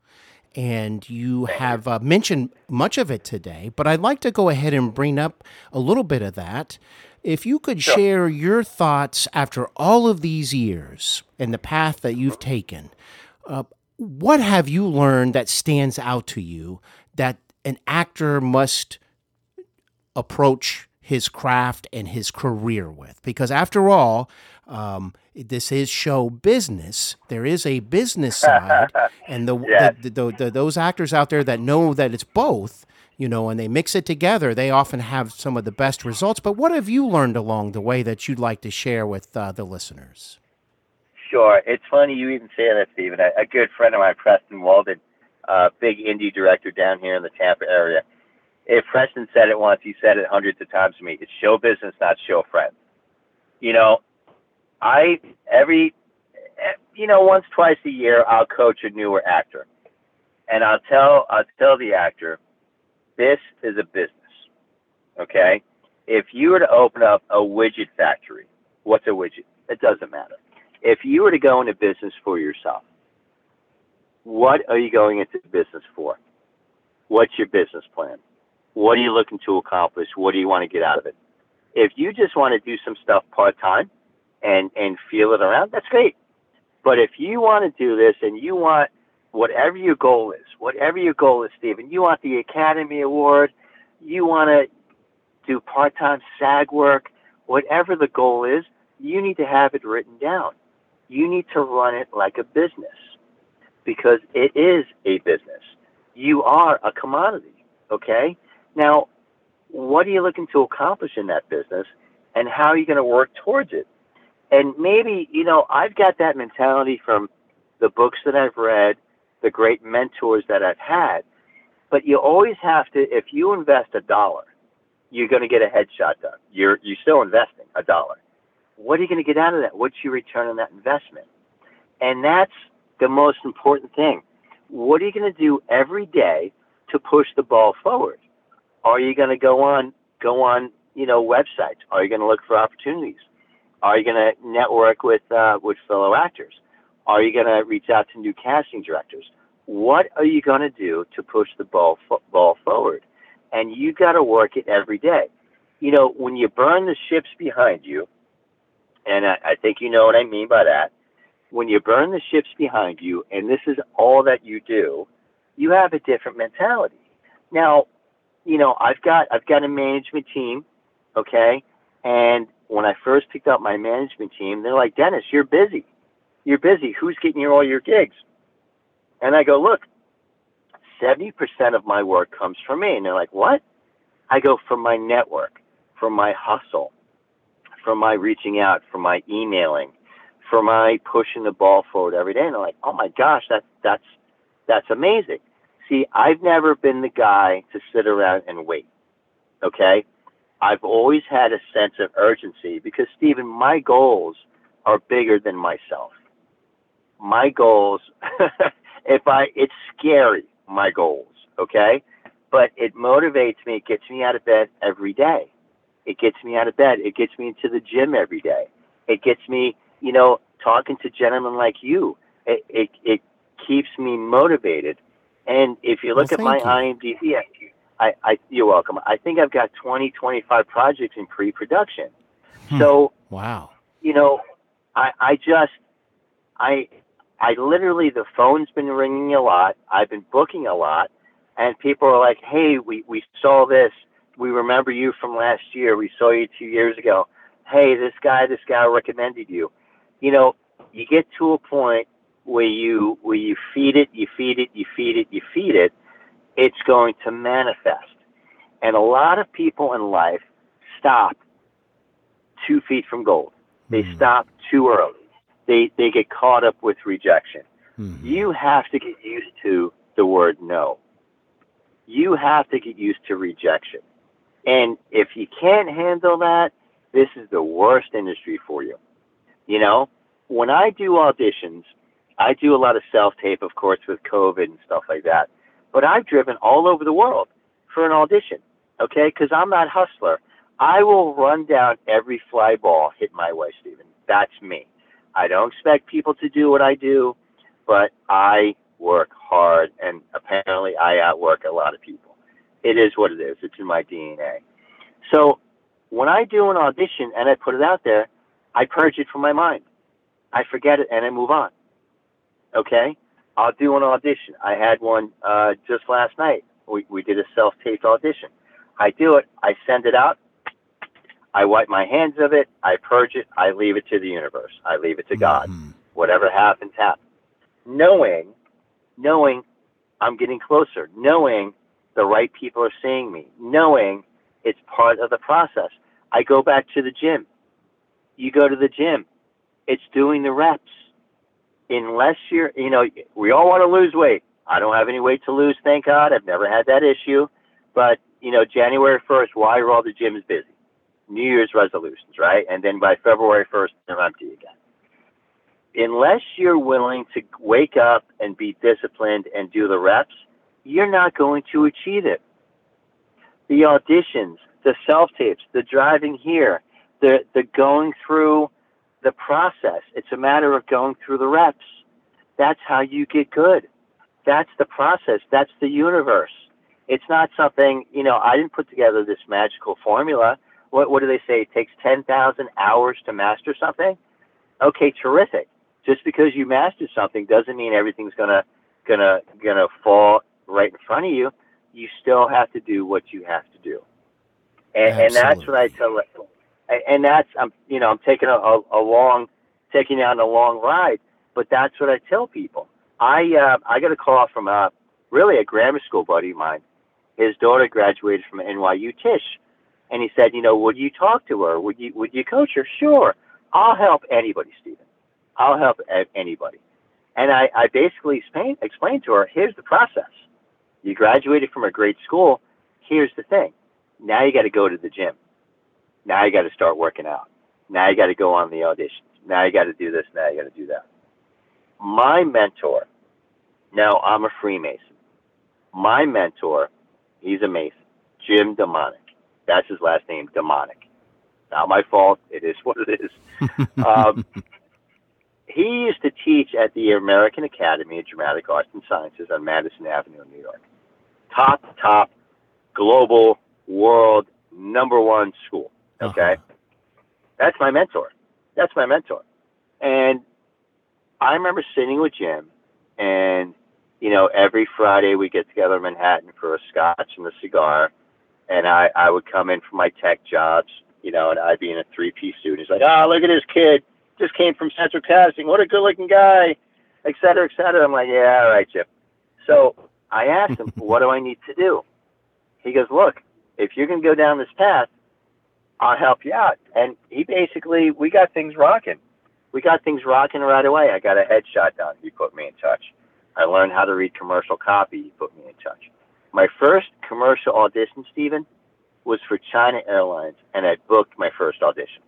and you have uh, mentioned much of it today, but I'd like to go ahead and bring up a little bit of that. If you could sure. share your thoughts after all of these years and the path that you've taken, uh, what have you learned that stands out to you that an actor must approach his craft and his career with? Because after all, um, this is show business. There is a business side, and the, yes. the, the, the, those actors out there that know that it's both, you know, and they mix it together, they often have some of the best results. But what have you learned along the way that you'd like to share with uh, the listeners? Sure. It's funny you even say that, Steven. A, a good friend of mine, Preston Walden, uh, big indie director down here in the Tampa area. If Preston said it once, he said it hundreds of times to me. It's show business, not show friends. You know, I every you know once twice a year I'll coach a newer actor, and I'll tell I'll tell the actor, this is a business, okay. If you were to open up a widget factory, what's a widget? It doesn't matter. If you were to go into business for yourself, what are you going into business for? What's your business plan? What are you looking to accomplish? What do you want to get out of it? If you just want to do some stuff part time, and and feel it around, that's great. But if you want to do this and you want whatever your goal is, whatever your goal is, Steven, you want the Academy Award, you want to do part-time SAG work, whatever the goal is, you need to have it written down. You need to run it like a business because it is a business. You are a commodity, okay? Now, what are you looking to accomplish in that business and how are you going to work towards it? And maybe you know I've got that mentality from the books that I've read, the great mentors that I've had. But you always have to, if you invest a dollar, you're going to get a headshot done. You're you're still investing a dollar. What are you going to get out of that? What's your return on that investment? And that's the most important thing. What are you going to do every day to push the ball forward? Are you going to go on go on you know websites? Are you going to look for opportunities? Are you going to network with uh, with fellow actors? Are you going to reach out to new casting directors? What are you going to do to push the ball ball forward? And you got to work it every day. You know, when you burn the ships behind you, and I, I think you know what I mean by that. When you burn the ships behind you, and this is all that you do, you have a different mentality. Now, you know, I've got I've got a management team, okay, and when I first picked up my management team, they're like, Dennis, you're busy. You're busy. Who's getting you all your gigs? And I go, look, 70% of my work comes from me. And they're like, what? I go, from my network, from my hustle, from my reaching out, from my emailing, from my pushing the ball forward every day. And they're like, oh my gosh, that's, that's, that's amazing. see, I've never been the guy to sit around and wait. Okay? I've always had a sense of urgency because, Steven, my goals are bigger than myself. My goals, if I, it's scary, my goals, okay? But it motivates me, it gets me out of bed every day. It gets me out of bed. It gets me into the gym every day. It gets me, you know, talking to gentlemen like you. It, it, it keeps me motivated. And if you look Well, at my you. IMDb, I, I, you're welcome. I think I've got 20, 25 projects in pre-production. Hmm. So, Wow. you know, I, I just, I, I literally, the phone's been ringing a lot. I've been booking a lot, and people are like, "Hey, we we saw this. We remember you from last year. We saw you two years ago. Hey, this guy, this guy recommended you." You know, you get to a point where you where you feed it, you feed it, you feed it, you feed it. It's going to manifest, and a lot of people in life stop two feet from gold. They Hmm. stop too early. They they get caught up with rejection. Hmm. You have to get used to the word no. You have to get used to rejection. And if you can't handle that, this is the worst industry for you. You know, when I do auditions, I do a lot of self tape, of course, with COVID and stuff like that. But I've driven all over the world for an audition, okay? Because I'm that hustler. I will run down every fly ball hit my way, Steven. That's me. I don't expect people to do what I do, but I work hard, and apparently I outwork a lot of people. It is what it is. It's in my DNA. So when I do an audition and I put it out there, I purge it from my mind. I forget it and I move on. Okay? I'll do an audition. I had one uh, just last night. We, we did a self taped audition. I do it, I send it out, I wipe my hands of it, I purge it, I leave it to the universe, I leave it to God. Mhm. Whatever happens, happens. Knowing, knowing I'm getting closer, knowing the right people are seeing me, knowing it's part of the process. I go back to the gym. You go to the gym, it's doing the reps. Unless you're, you know, we all want to lose weight. I don't have any weight to lose, thank God. I've never had that issue. But, you know, January 1st, why are all the gyms busy? New Year's resolutions, right? And then by February 1st, they're empty again. Unless you're willing to wake up and be disciplined and do the reps, you're not going to achieve it. The auditions, the self tapes, the driving here, the, the going through the process. It's a matter of going through the reps. That's how you get good. That's the process. That's the universe. It's not something, you know, I didn't put together this magical formula. What, what do they say? It takes 10,000 hours to master something? Okay, terrific. Just because you mastered something doesn't mean everything's gonna gonna gonna fall right in front of you. You still have to do what you have to do, and, and that's what I tell. And- that's I'm you know I'm taking a, a, a long taking on a long ride, but that's what I tell people. I uh, I got a call from a really a grammar school buddy of mine. His daughter graduated from NYU Tisch, and he said, you know, would you talk to her? Would you would you coach her? Sure, I'll help anybody, Steven. I'll help anybody. And I, I basically explained, explained to her, here's the process. You graduated from a great school. Here's the thing. Now you got to go to the gym. Now you got to start working out. Now you got to go on the auditions. Now you got to do this. Now you got to do that. My mentor, now I'm a Freemason. My mentor, he's a Mason, Jim Demonic. That's his last name, Demonic. Not my fault. It is what it is. um, he used to teach at the American Academy of Dramatic Arts and Sciences on Madison Avenue in New York. Top, top, global, world, number one school. Okay? That's my mentor. That's my mentor. And I remember sitting with Jim, and, you know, every Friday we get together in Manhattan for a scotch and a cigar. And I, I would come in from my tech jobs, you know, and I'd be in a three piece suit. He's like, ah, look at this kid just came from Central Casting. What a good looking guy, et cetera, et cetera. I'm like, yeah, all right, Jim. So I asked him, what do I need to do? He goes, look, if you're going to go down this path, I'll help you out. And he basically, we got things rocking. We got things rocking right away. I got a headshot done. He put me in touch. I learned how to read commercial copy. He put me in touch. My first commercial audition, Steven, was for China Airlines, and I booked my first audition.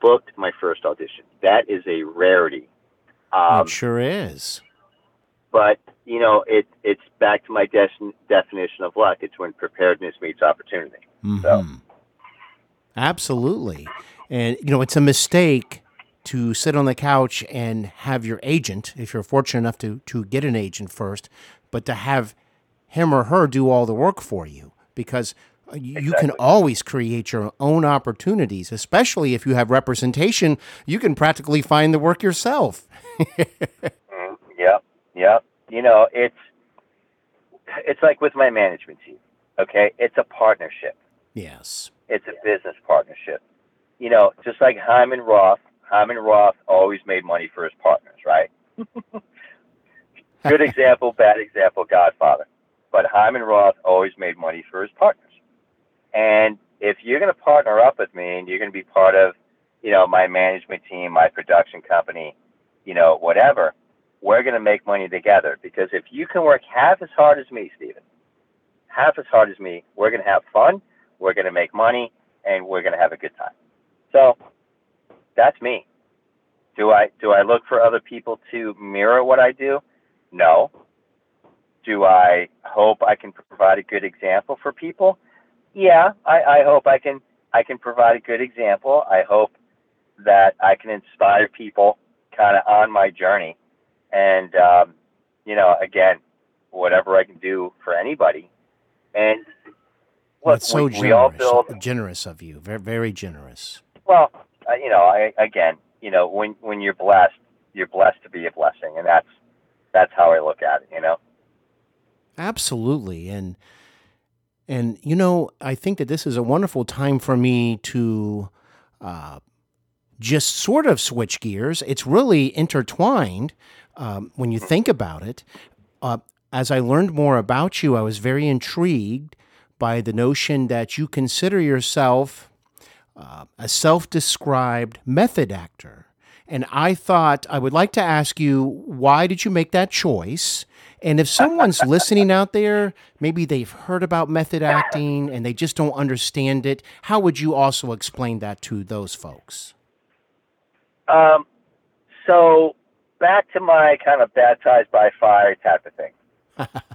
Booked my first audition. That is a rarity. Um, it sure is. But you know, it it's back to my de- definition of luck. It's when preparedness meets opportunity. Mm-hmm. So. Absolutely, and you know, it's a mistake to sit on the couch and have your agent, if you're fortunate enough to to get an agent first, but to have him or her do all the work for you because you Exactly. can always create your own opportunities, especially if you have representation. You can practically find the work yourself. Mm, Yep, yep. You know, it's it's like with my management team. Okay, it's a partnership. yes. It's a business partnership. You know, just like Hyman Roth. Hyman Roth always made money for his partners, right? Good example, bad example, Godfather. But Hyman Roth always made money for his partners. And if you're going to partner up with me and you're going to be part of, you know, my management team, my production company, you know, whatever, we're going to make money together. Because if you can work half as hard as me, Steven, half as hard as me, we're going to have fun, we're going to make money, and we're going to have a good time. So that's me. Do I do I look for other people to mirror what I do? No. Do I hope I can provide a good example for people? Yeah, I, I hope I can I can provide a good example. I hope that I can inspire people kind of on my journey. And um, you know, again, whatever I can do for anybody. And look, That's so we, we all generous, build generous of you. Very, very generous. well, uh, you know, I, again, you know, when when you're blessed, you're blessed to be a blessing, and that's that's how I look at it. You know. Absolutely, and and you know, I think that this is a wonderful time for me to uh, just sort of switch gears. It's really intertwined um, when you think about it. Uh, as I learned more about you, I was very intrigued by the notion that you consider yourself uh, a self described method actor. And I thought I would like to ask you why did you make that choice? And if someone's listening out there, maybe they've heard about method acting and they just don't understand it, how would you also explain that to those folks? Um, so back to my kind of baptized by fire type of thing.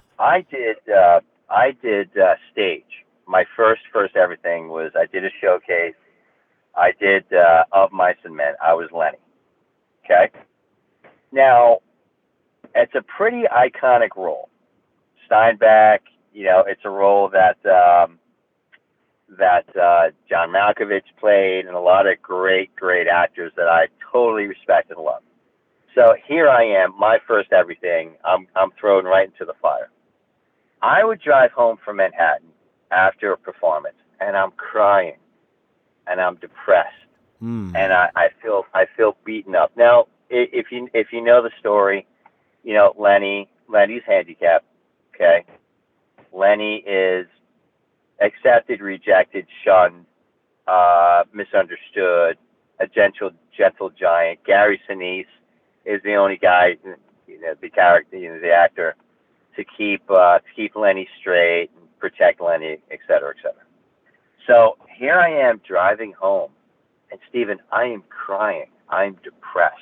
I did uh, I did uh, stage. My first first everything was I did a showcase. I did uh, of mice and men. I was Lenny. Okay. Now, it's a pretty iconic role. Steinbeck, you know, it's a role that um, that uh, John Malkovich played, and a lot of great, great actors that I totally respect and love. So here I am, my first everything. I'm I'm thrown right into the fire. I would drive home from Manhattan after a performance, and I'm crying, and I'm depressed, Mm. and I, I feel I feel beaten up. Now, if you if you know the story, you know Lenny Lenny's handicapped. Okay, Lenny is accepted, rejected, shunned, uh, misunderstood, a gentle gentle giant. Gary Sinise is the only guy, you know, the character, you know, the actor, to keep uh, to keep Lenny straight, and protect Lenny, et cetera, et cetera. So here I am driving home, and Steven, I am crying. I'm depressed.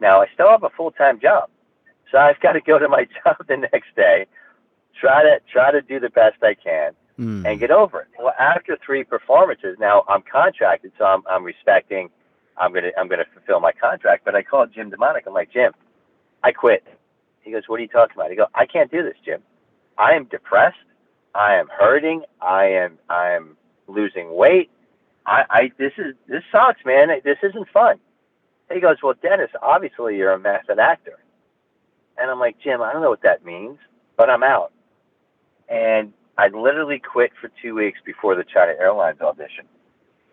Now I still have a full time job, so I've got to go to my job the next day, try to try to do the best I can, Mm. and get over it. Well, after three performances, now I'm contracted, so I'm, I'm respecting. I'm gonna I'm gonna fulfill my contract. But I called Jim DeMonic. I'm like, Jim, I quit. He goes, What are you talking about? I go, I can't do this, Jim. I am depressed. I am hurting. I am I am losing weight. I, I this is this sucks, man. This isn't fun. He goes, Well, Dennis, obviously you're a method actor. And I'm like, Jim, I don't know what that means, but I'm out. And I literally quit for two weeks before the China Airlines audition.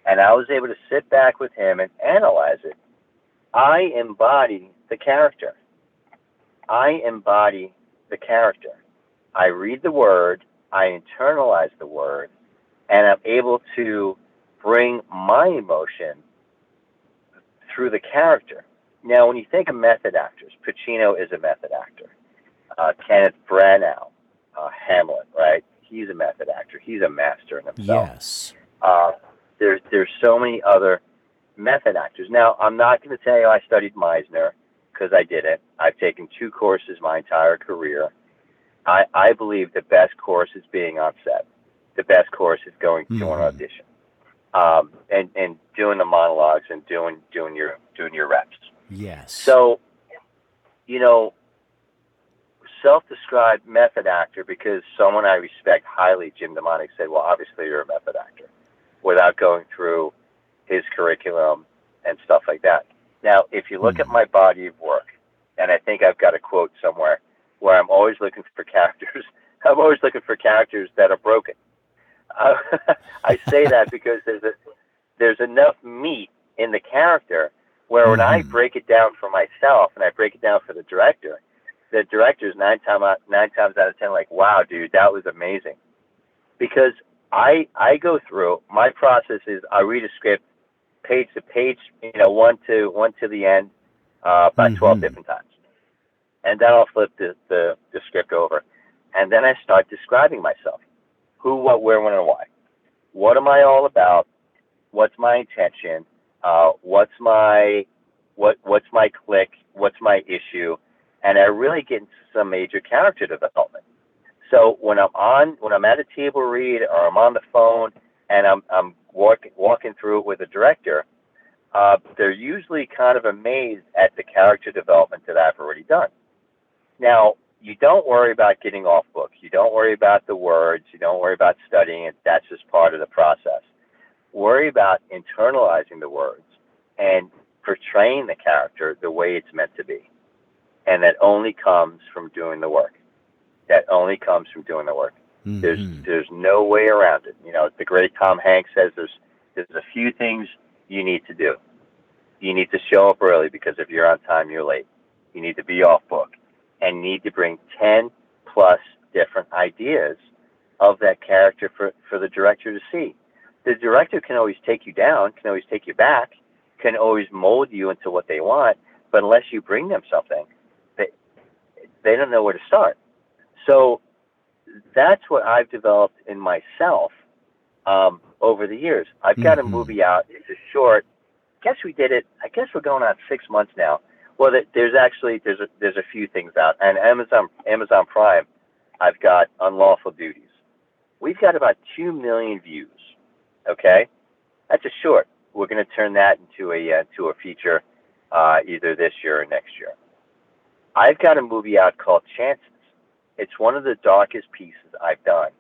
And I was able to sit back with him and analyze it. I embody the character. I embody the character. I read the word, I internalize the word, and I'm able to bring my emotion through the character. Now, when you think of method actors, Pacino is a method actor. Uh, Kenneth Branagh, uh, Hamlet, right? He's a method actor. He's a master in himself. Yes. Uh, there's there's so many other method actors. Now, I'm not going to tell you I studied Meisner because I did it. I've taken two courses my entire career. I, I believe the best course is being on set. The best course is going to an Mhm. audition, um, and and doing the monologues and doing doing your doing your reps. Yes. So, you know, self-described method actor because someone I respect highly, Jim Demonic, said, "Well, obviously you're a method actor," without going through his curriculum and stuff like that. Now, if you look at Hmm. my body of work, and I think I've got a quote somewhere where I'm always looking for characters. I'm always looking for characters that are broken. Uh, I say that because there's a, there's enough meat in the character where when I Mhm. break it down for myself and I break it down for the director, the director's nine time out nine times out of ten like, wow, dude, that was amazing. Because I I go through my process is I read a script page to page, you know, one to one to the end, uh, about twelve Mhm. different times, and then I'll flip the, the the script over, and then I start describing myself, who, what, where, when, and why. What am I all about? What's my intention? Uh, what's my what what's my click? What's my issue? And I really get into some major character development. So when I'm on when I'm at a table read or I'm on the phone and I'm I'm walking walking through it with a director, uh, they're usually kind of amazed at the character development that I've already done. Now you don't worry about getting off book. You don't worry about the words. You don't worry about studying it. That's just part of the process. Worry about internalizing the words and portraying the character the way it's meant to be. And that only comes from doing the work. That only comes from doing the work. There's Mhm. there's no way around it. You know, the great Tom Hanks says there's there's a few things you need to do. You need to show up early because if you're on time, you're late. You need to be off book and need to bring ten plus different ideas of that character for, for the director to see. The director can always take you down, can always take you back, can always mold you into what they want, but unless you bring them something, they they don't know where to start. So that's what I've developed in myself um, over the years. I've got Mhm. a movie out. It's a short. I Guess we did it. I guess we're going on six months now. Well, there's actually there's a, there's a few things out, and Amazon Amazon Prime. I've got Unlawful Duties. We've got about two million views. Okay, that's a short. We're going to turn that into a uh, to a feature uh, either this year or next year. I've got a movie out called Chances. It's one of the darkest pieces I've done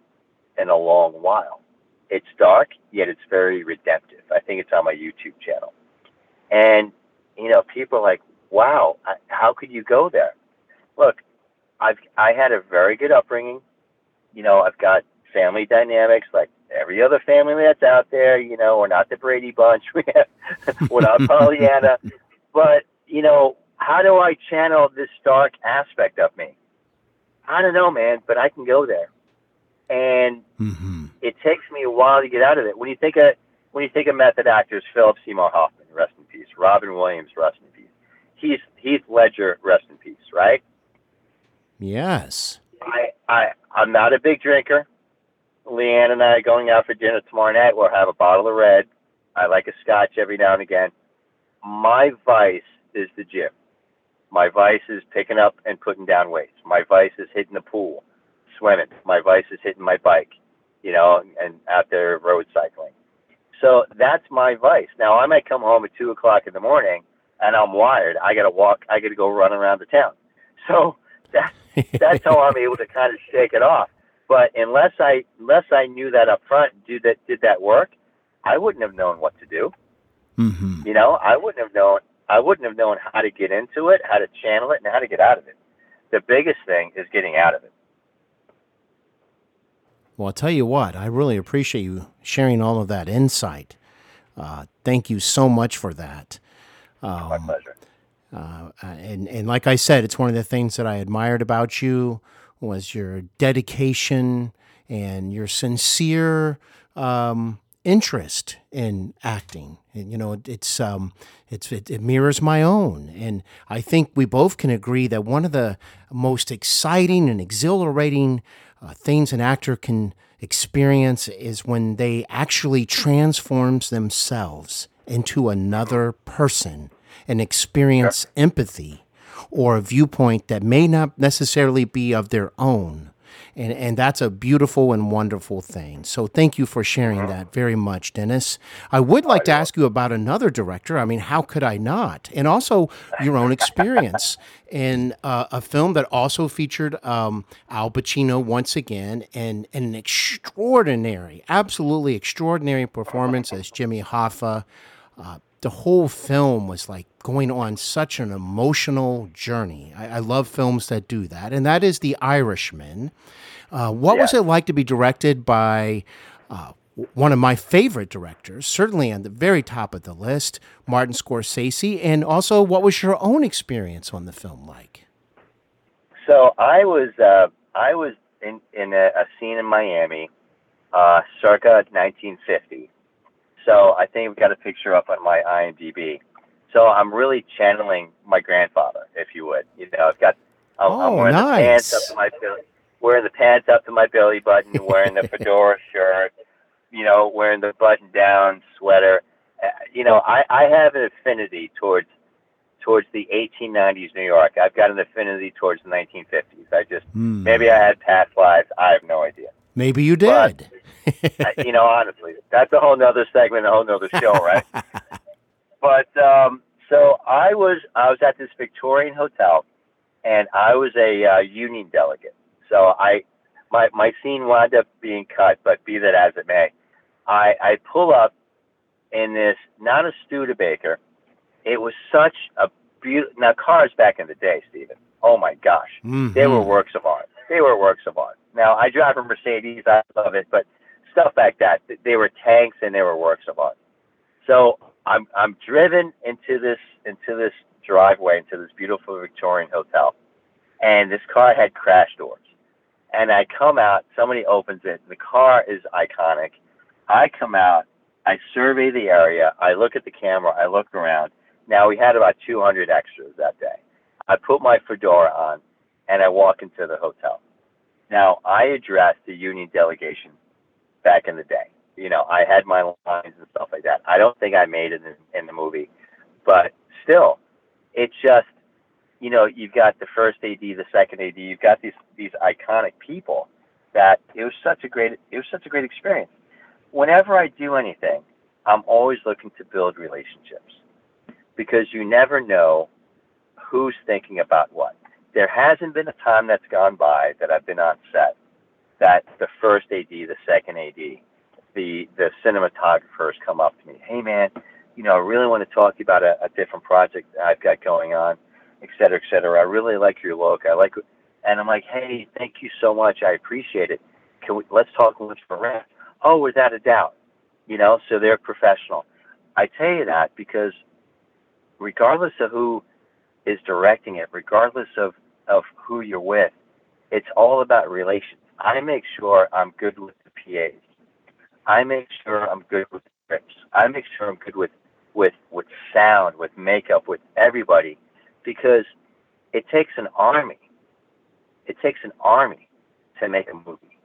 in a long while. It's dark, yet it's very redemptive. I think it's on my YouTube channel. And, you know, people are like, wow, how could you go there? Look, I've, I had a very good upbringing. You know, I've got family dynamics like every other family that's out there. You know, we're not the Brady Bunch. We have, we're not Pollyanna. But, you know, how do I channel this dark aspect of me? I don't know, man, but I can go there. And Mhm. it takes me a while to get out of it. When you think of when you think of method actors, Philip Seymour Hoffman, rest in peace. Robin Williams, rest in peace. Heath Heath Ledger, rest in peace. Right? Yes. I I I'm not a big drinker. Leanne and I are going out for dinner tomorrow night. We'll have a bottle of red. I like a scotch every now and again. My vice is the gym. My vice is picking up and putting down weights. My vice is hitting the pool, swimming. My vice is hitting my bike, you know, and out there road cycling. So that's my vice. Now I might come home at two o'clock in the morning and I'm wired. I gotta walk I gotta go run around the town. So that that's how I'm able to kind of shake it off. But unless I unless I knew that up front, do that did that work, I wouldn't have known what to do. hmm You know, I wouldn't have known I wouldn't have known how to get into it, how to channel it, and how to get out of it. The biggest thing is getting out of it. Well, I'll tell you what, I really appreciate you sharing all of that insight. Uh, thank you so much for that. My pleasure. Uh, and, and like I said, it's one of the things that I admired about you was your dedication and your sincere um, interest in acting. And, you know, it's um, it's it, it mirrors my own, and I think we both can agree that one of the most exciting and exhilarating uh, things an actor can experience is when they actually transforms themselves into another person and experience empathy or a viewpoint that may not necessarily be of their own. And, and that's a beautiful and wonderful thing. So thank you for sharing that very much, Dennis. I would like to ask you about another director. I mean, how could I not? And also your own experience in uh, a film that also featured um, Al Pacino once again and, and an extraordinary, absolutely extraordinary performance as Jimmy Hoffa. Uh, the whole film was like going on such an emotional journey. I, I love films that do that, and that is The Irishman. Uh, what yeah. was it like to be directed by uh, one of my favorite directors, certainly on the very top of the list, Martin Scorsese, and also what was your own experience on the film like? So I was uh, I was in in a, a scene in Miami, uh, circa 1950 so I think we've got a picture up on my IMDb. So I'm really channeling my grandfather, if you would. You know, I've got I'm, oh, I'm wearing nice. the pants up to my belly, wearing the pants up to my belly button, wearing the fedora shirt, you know, wearing the button down sweater. Uh, you know, I I have an affinity towards towards the 1890s New York. I've got an affinity towards the 1950s. I just mm. maybe I had past lives. I have no idea. Maybe you did. you know, honestly, that's a whole nother segment, a whole nother show, right? but um, so I was I was at this Victorian hotel, and I was a uh, union delegate. So I my my scene wound up being cut, but be that as it may, I I pull up in this not a Studebaker. It was such a beautiful. Now cars back in the day, Steven. Oh my gosh, mm-hmm. they were works of art. They were works of art. Now I drive a Mercedes. I love it, but stuff like that. They were tanks and they were works of art. So I'm I'm driven into this into this driveway into this beautiful Victorian hotel, and this car had crash doors. And I come out, somebody opens it. The car is iconic. I come out, I survey the area, I look at the camera, I look around. Now we had about 200 extras that day. I put my fedora on, and I walk into the hotel. Now I addressed the union delegation back in the day. You know, I had my lines and stuff like that. I don't think I made it in, in the movie, but still, it's just, you know, you've got the first AD, the second AD, you've got these these iconic people that it was such a great it was such a great experience. Whenever I do anything, I'm always looking to build relationships because you never know who's thinking about what. There hasn't been a time that's gone by that I've been on set that the first AD, the second AD, the the cinematographers come up to me, hey man, you know, I really want to talk to you about a, a different project I've got going on, et cetera, et cetera. I really like your look. I like, and I'm like, hey, thank you so much. I appreciate it. Can we let's talk lunch for rent? Oh, without a doubt. You know, so they're professional. I tell you that because regardless of who is directing it, regardless of, of who you're with, it's all about relations. I make sure I'm good with the PAs. I make sure I'm good with the scripts. I make sure I'm good with with with sound, with makeup, with everybody, because it takes an army. It takes an army to make a movie,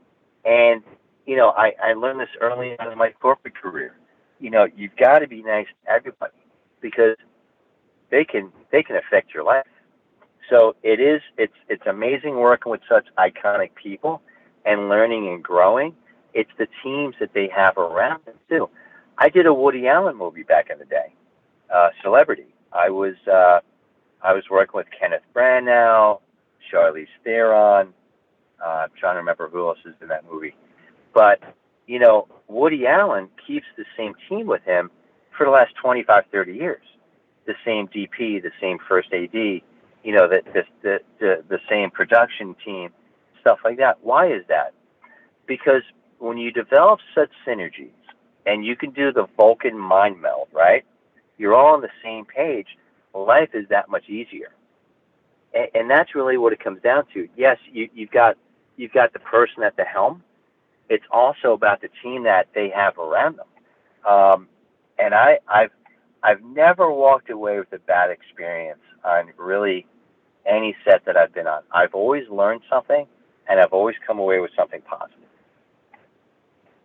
and you know I I learned this early on in my corporate career. You know you've got to be nice to everybody because they can they can affect your life. So it is it's it's amazing working with such iconic people and learning and growing, it's the teams that they have around them too. I did a Woody Allen movie back in the day, uh, Celebrity. I was uh, I was working with Kenneth Branagh, Charlize Theron. Uh, I'm trying to remember who else is in that movie, but you know Woody Allen keeps the same team with him for the last 25, 30 years. The same DP, the same first AD, you know, the the the, the, the same production team stuff like that. Why is that? Because when you develop such synergies and you can do the Vulcan mind meld, right? You're all on the same page. Life is that much easier. And, and that's really what it comes down to. Yes, you, you've got you've got the person at the helm. It's also about the team that they have around them. Um, and I, I've I've never walked away with a bad experience on really any set that I've been on. I've always learned something, and I've always come away with something positive.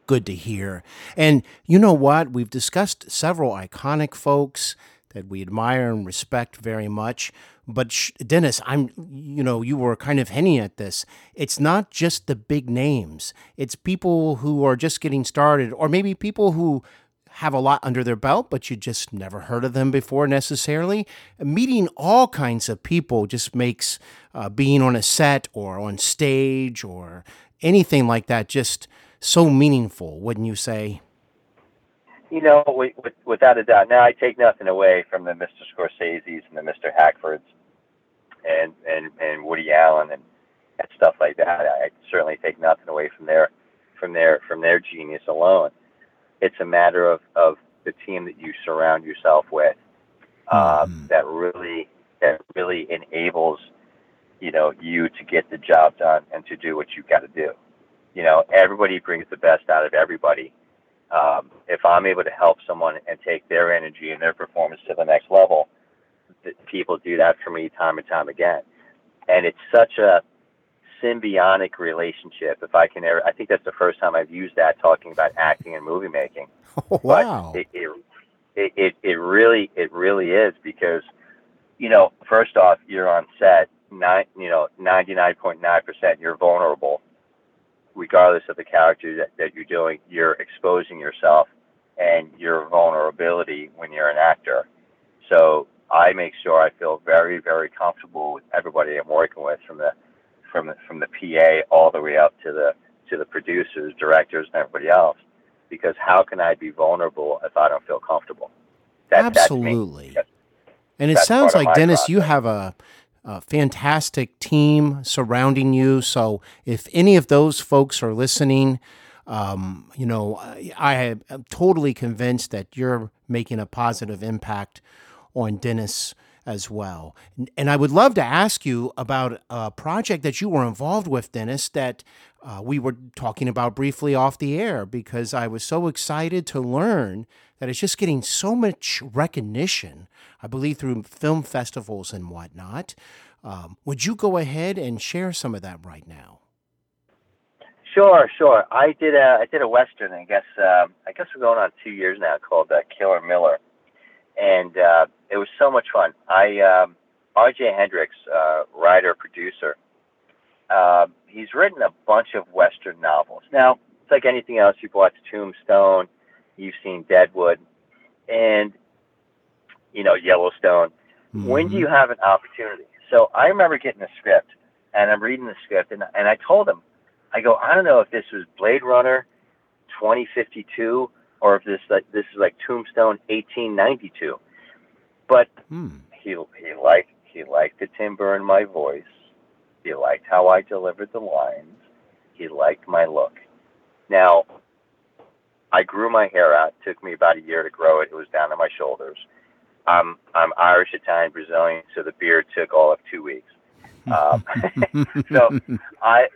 Good to hear. And you know what? We've discussed several iconic folks that we admire and respect very much. But sh- Dennis, I'm, you know, you were kind of hinting at this. It's not just the big names. It's people who are just getting started, or maybe people who have a lot under their belt, but you just never heard of them before necessarily. Meeting all kinds of people just makes uh, being on a set or on stage or anything like that just so meaningful, wouldn't you say? You know, with, without a doubt. Now, I take nothing away from the Mr. Scorsese's and the Mr. Hackfords and, and, and Woody Allen and, and stuff like that. I certainly take nothing away from their from their from their genius alone. It's a matter of, of the team that you surround yourself with uh, mm. that really that really enables you know you to get the job done and to do what you've got to do. You know, everybody brings the best out of everybody. Um, if I'm able to help someone and take their energy and their performance to the next level, people do that for me time and time again. And it's such a symbiotic relationship. If I can ever, I think that's the first time I've used that talking about acting and movie making. Oh, wow. But it, it, it, it really, it really is because, you know, first off, you're on set, nine, you know, 99.9% you're vulnerable. Regardless of the character that, that you're doing, you're exposing yourself and your vulnerability when you're an actor. So I make sure I feel very, very comfortable with everybody I'm working with from the from the, from the PA all the way up to the to the producers, directors, and everybody else. Because how can I be vulnerable if I don't feel comfortable? That, Absolutely. That's and it sounds like Dennis, process. you have a, a fantastic team surrounding you. So if any of those folks are listening, um, you know, I am totally convinced that you're making a positive impact on Dennis as well. And I would love to ask you about a project that you were involved with, Dennis, that uh, we were talking about briefly off the air because I was so excited to learn that it's just getting so much recognition, I believe, through film festivals and whatnot. Um, would you go ahead and share some of that right now? Sure, sure. I did a I did a western. I guess uh, I guess we're going on two years now, called uh, Killer Miller and uh, it was so much fun. I um, R.J. Hendricks, uh, writer producer, uh, he's written a bunch of Western novels. Now it's like anything else. You've watched Tombstone, you've seen Deadwood, and you know Yellowstone. Mm-hmm. When do you have an opportunity? So I remember getting the script, and I'm reading the script, and and I told him, I go, I don't know if this was Blade Runner, 2052 or if this like this is like Tombstone 1892. But hmm. he he liked he liked the timbre in my voice. He liked how I delivered the lines. He liked my look. Now, I grew my hair out. It took me about a year to grow it. It was down to my shoulders. I'm I'm Irish, Italian, Brazilian, so the beard took all of two weeks. Um, so I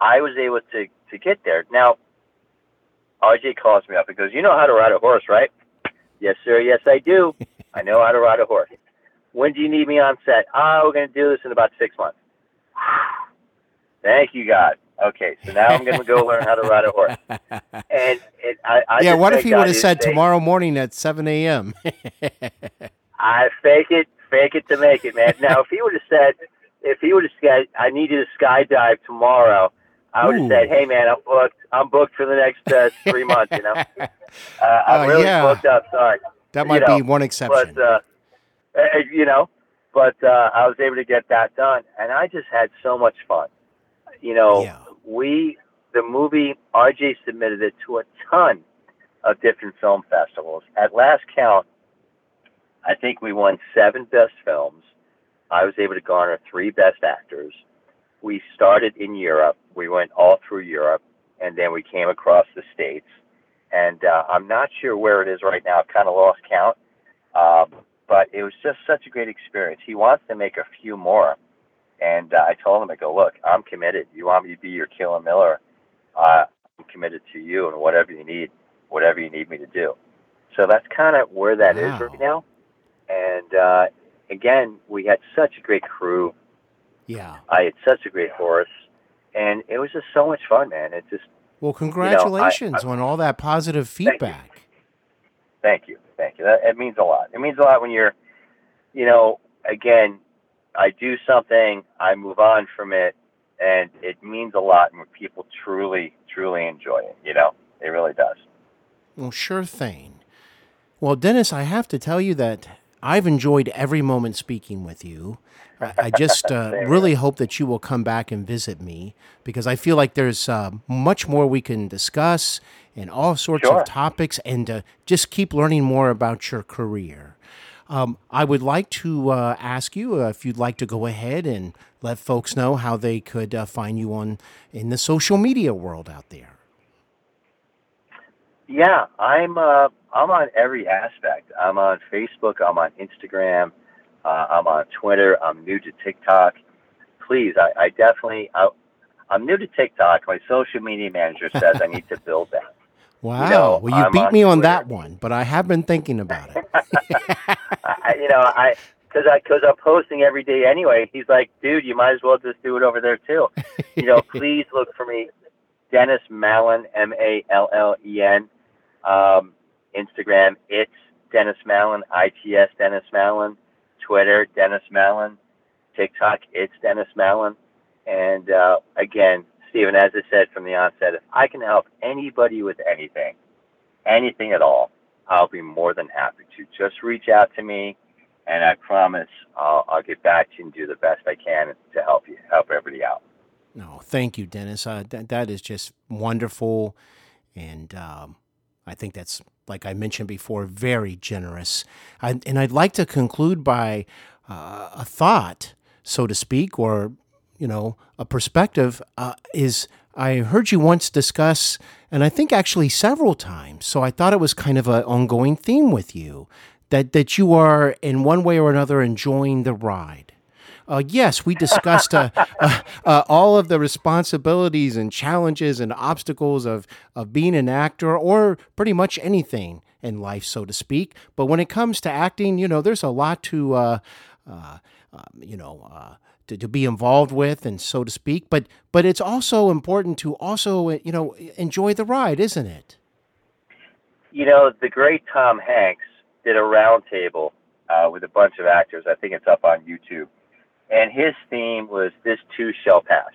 I was able to to get there. Now RJ calls me up and goes, "You know how to ride a horse, right?" Yes, sir. Yes, I do. I know how to ride a horse. When do you need me on set? Ah, oh, we're going to do this in about six months. Thank you, God. Okay, so now I'm going to go learn how to ride a horse. And it, I, I yeah, what if he would have said tomorrow morning at 7 a.m.? I fake it, fake it to make it, man. Now, if he would have said, if he would have said, I need you to skydive tomorrow, I would have said, "Hey, man, I'm booked. I'm booked for the next uh, three months. You know, uh, I'm uh, really yeah. booked up. Sorry." That might you know, be one exception. But uh, uh, you know, but uh, I was able to get that done, and I just had so much fun. You know, yeah. we the movie RJ submitted it to a ton of different film festivals. At last count, I think we won seven best films. I was able to garner three best actors we started in Europe. We went all through Europe, and then we came across the states. And uh, I'm not sure where it is right now. I've kind of lost count. Um, but it was just such a great experience. He wants to make a few more. And uh, I told him, I go, look, I'm committed. You want me to be your Killer Miller? Uh, I'm committed to you and whatever you need, whatever you need me to do. So that's kind of where that is Wow. right now. And uh, again, we had such a great crew. Yeah. I had such a great horse, and it was just so much fun, man. It just Well, congratulations on all that positive Thank you. feedback. Thank you, thank you. That it means a lot. It means a lot when you're, you know, again, I do something, I move on from it, and it means a lot when people truly, truly enjoy it. You know, it really does. Well, sure thing. Well, Dennis, I have to tell you that I've enjoyed every moment speaking with you. I, just uh, really hope that you will come back and visit me because I feel like there's uh, much more we can discuss and all sorts Sure. of topics and uh, just keep learning more about your career. Um, I would like to uh, ask you uh, if you'd like to go ahead and let folks know how they could uh, find you on in the social media world out there. Yeah, I'm uh, I'm on every aspect. I'm on Facebook. I'm on Instagram. Uh, I'm on Twitter. I'm new to TikTok. Please, I, I definitely I, I'm new to TikTok. My social media manager says I need to build that. Wow. know, well, you I'm beat on me on Twitter. that one, but I have been thinking about it. I, I- you know, I because I because I'm posting every day anyway. He's like, dude, you might as well just do it over there too. You know, please look for me, Dennis Mallen, M A L L E N, um, Instagram. It's Dennis Mallen, I T S Dennis Mallen, Twitter Dennis Mallen, TikTok. It's Dennis Mallen, and uh, again, Steven, as I said from the onset, if I can help anybody with anything, anything at all, I'll be more than happy to. Just reach out to me, and I promise I'll, I'll get back to you and do the best I can to help you, help everybody out. No, thank you, Dennis. Uh, that, that is just wonderful. And um, I think that's, like I mentioned before, very generous. I, and I'd like to conclude by uh, a thought, so to speak, or, you know, a perspective uh, is I heard you once discuss, and I think actually several times, so I thought it was kind of an ongoing theme with you, that, that you are in one way or another enjoying the ride. Uh, yes, we discussed uh, uh, uh, all of the responsibilities and challenges and obstacles of, of being an actor or pretty much anything in life, so to speak. But when it comes to acting, you know, there's a lot to, uh, uh, um, you know, to, to be involved with and so to speak. But but it's also important to also, you know, enjoy the ride, isn't it? You know, the great Tom Hanks did a roundtable uh, with a bunch of actors. I think it's up on YouTube. And his theme was "This too shall pass,"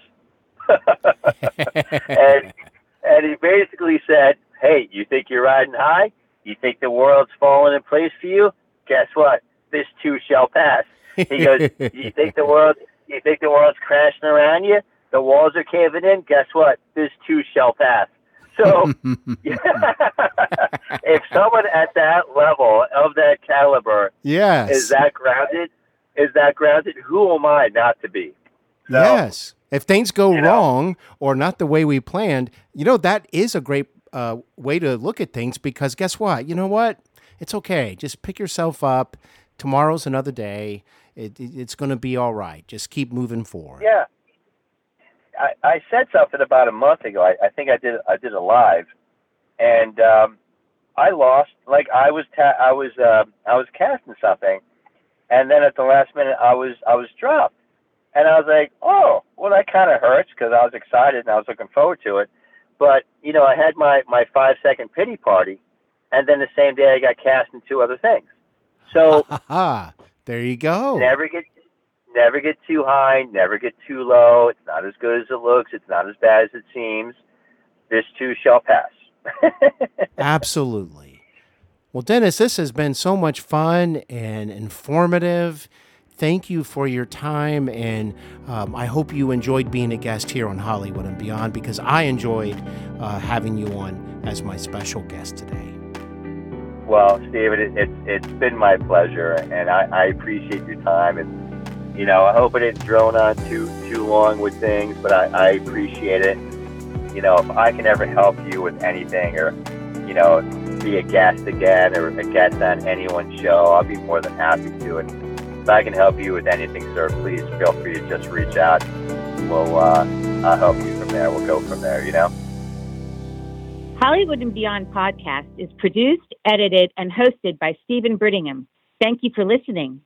and and he basically said, "Hey, you think you're riding high? You think the world's falling in place for you? Guess what? This too shall pass." He goes, "You think the world? You think the world's crashing around you? The walls are caving in. Guess what? This too shall pass." So, if someone at that level of that caliber yes. is that grounded, is that grounded? Who am I not to be? So, yes. If things go you know. wrong or not the way we planned, you know, that is a great uh, way to look at things because guess what? You know what? It's okay. Just pick yourself up. Tomorrow's another day. It, it- it's going to be all right. Just keep moving forward. Yeah. I, I said something about a month ago. I, I think I did I did a live, and um, I lost. Like I was ta- I was uh, I was casting something, and then at the last minute I was I was dropped, and I was like, oh, well that kind of hurts because I was excited and I was looking forward to it, but you know I had my my five second pity party, and then the same day I got cast in two other things. So. There you go. never get never get too high, never get too low. It's not as good as it looks. It's not as bad as it seems. This too shall pass. Absolutely. Well, Dennis, this has been so much fun and informative. Thank you for your time, and um, I hope you enjoyed being a guest here on Hollywood and Beyond because I enjoyed uh, having you on as my special guest today. well, Steven, it, it's it's been my pleasure, and I, I appreciate your time. And you know, I hope I didn't drone on too too long with things, but I, I appreciate it. You know, if I can ever help you with anything, or you know, be a guest again or a guest on anyone's show, I'll be more than happy to. And if I can help you with anything, sir, please feel free to just reach out. We'll uh, I'll help you from there. We'll go from there. You know. Hollywood and Beyond podcast is produced, edited, and hosted by Steven Brittingham. Thank you for listening.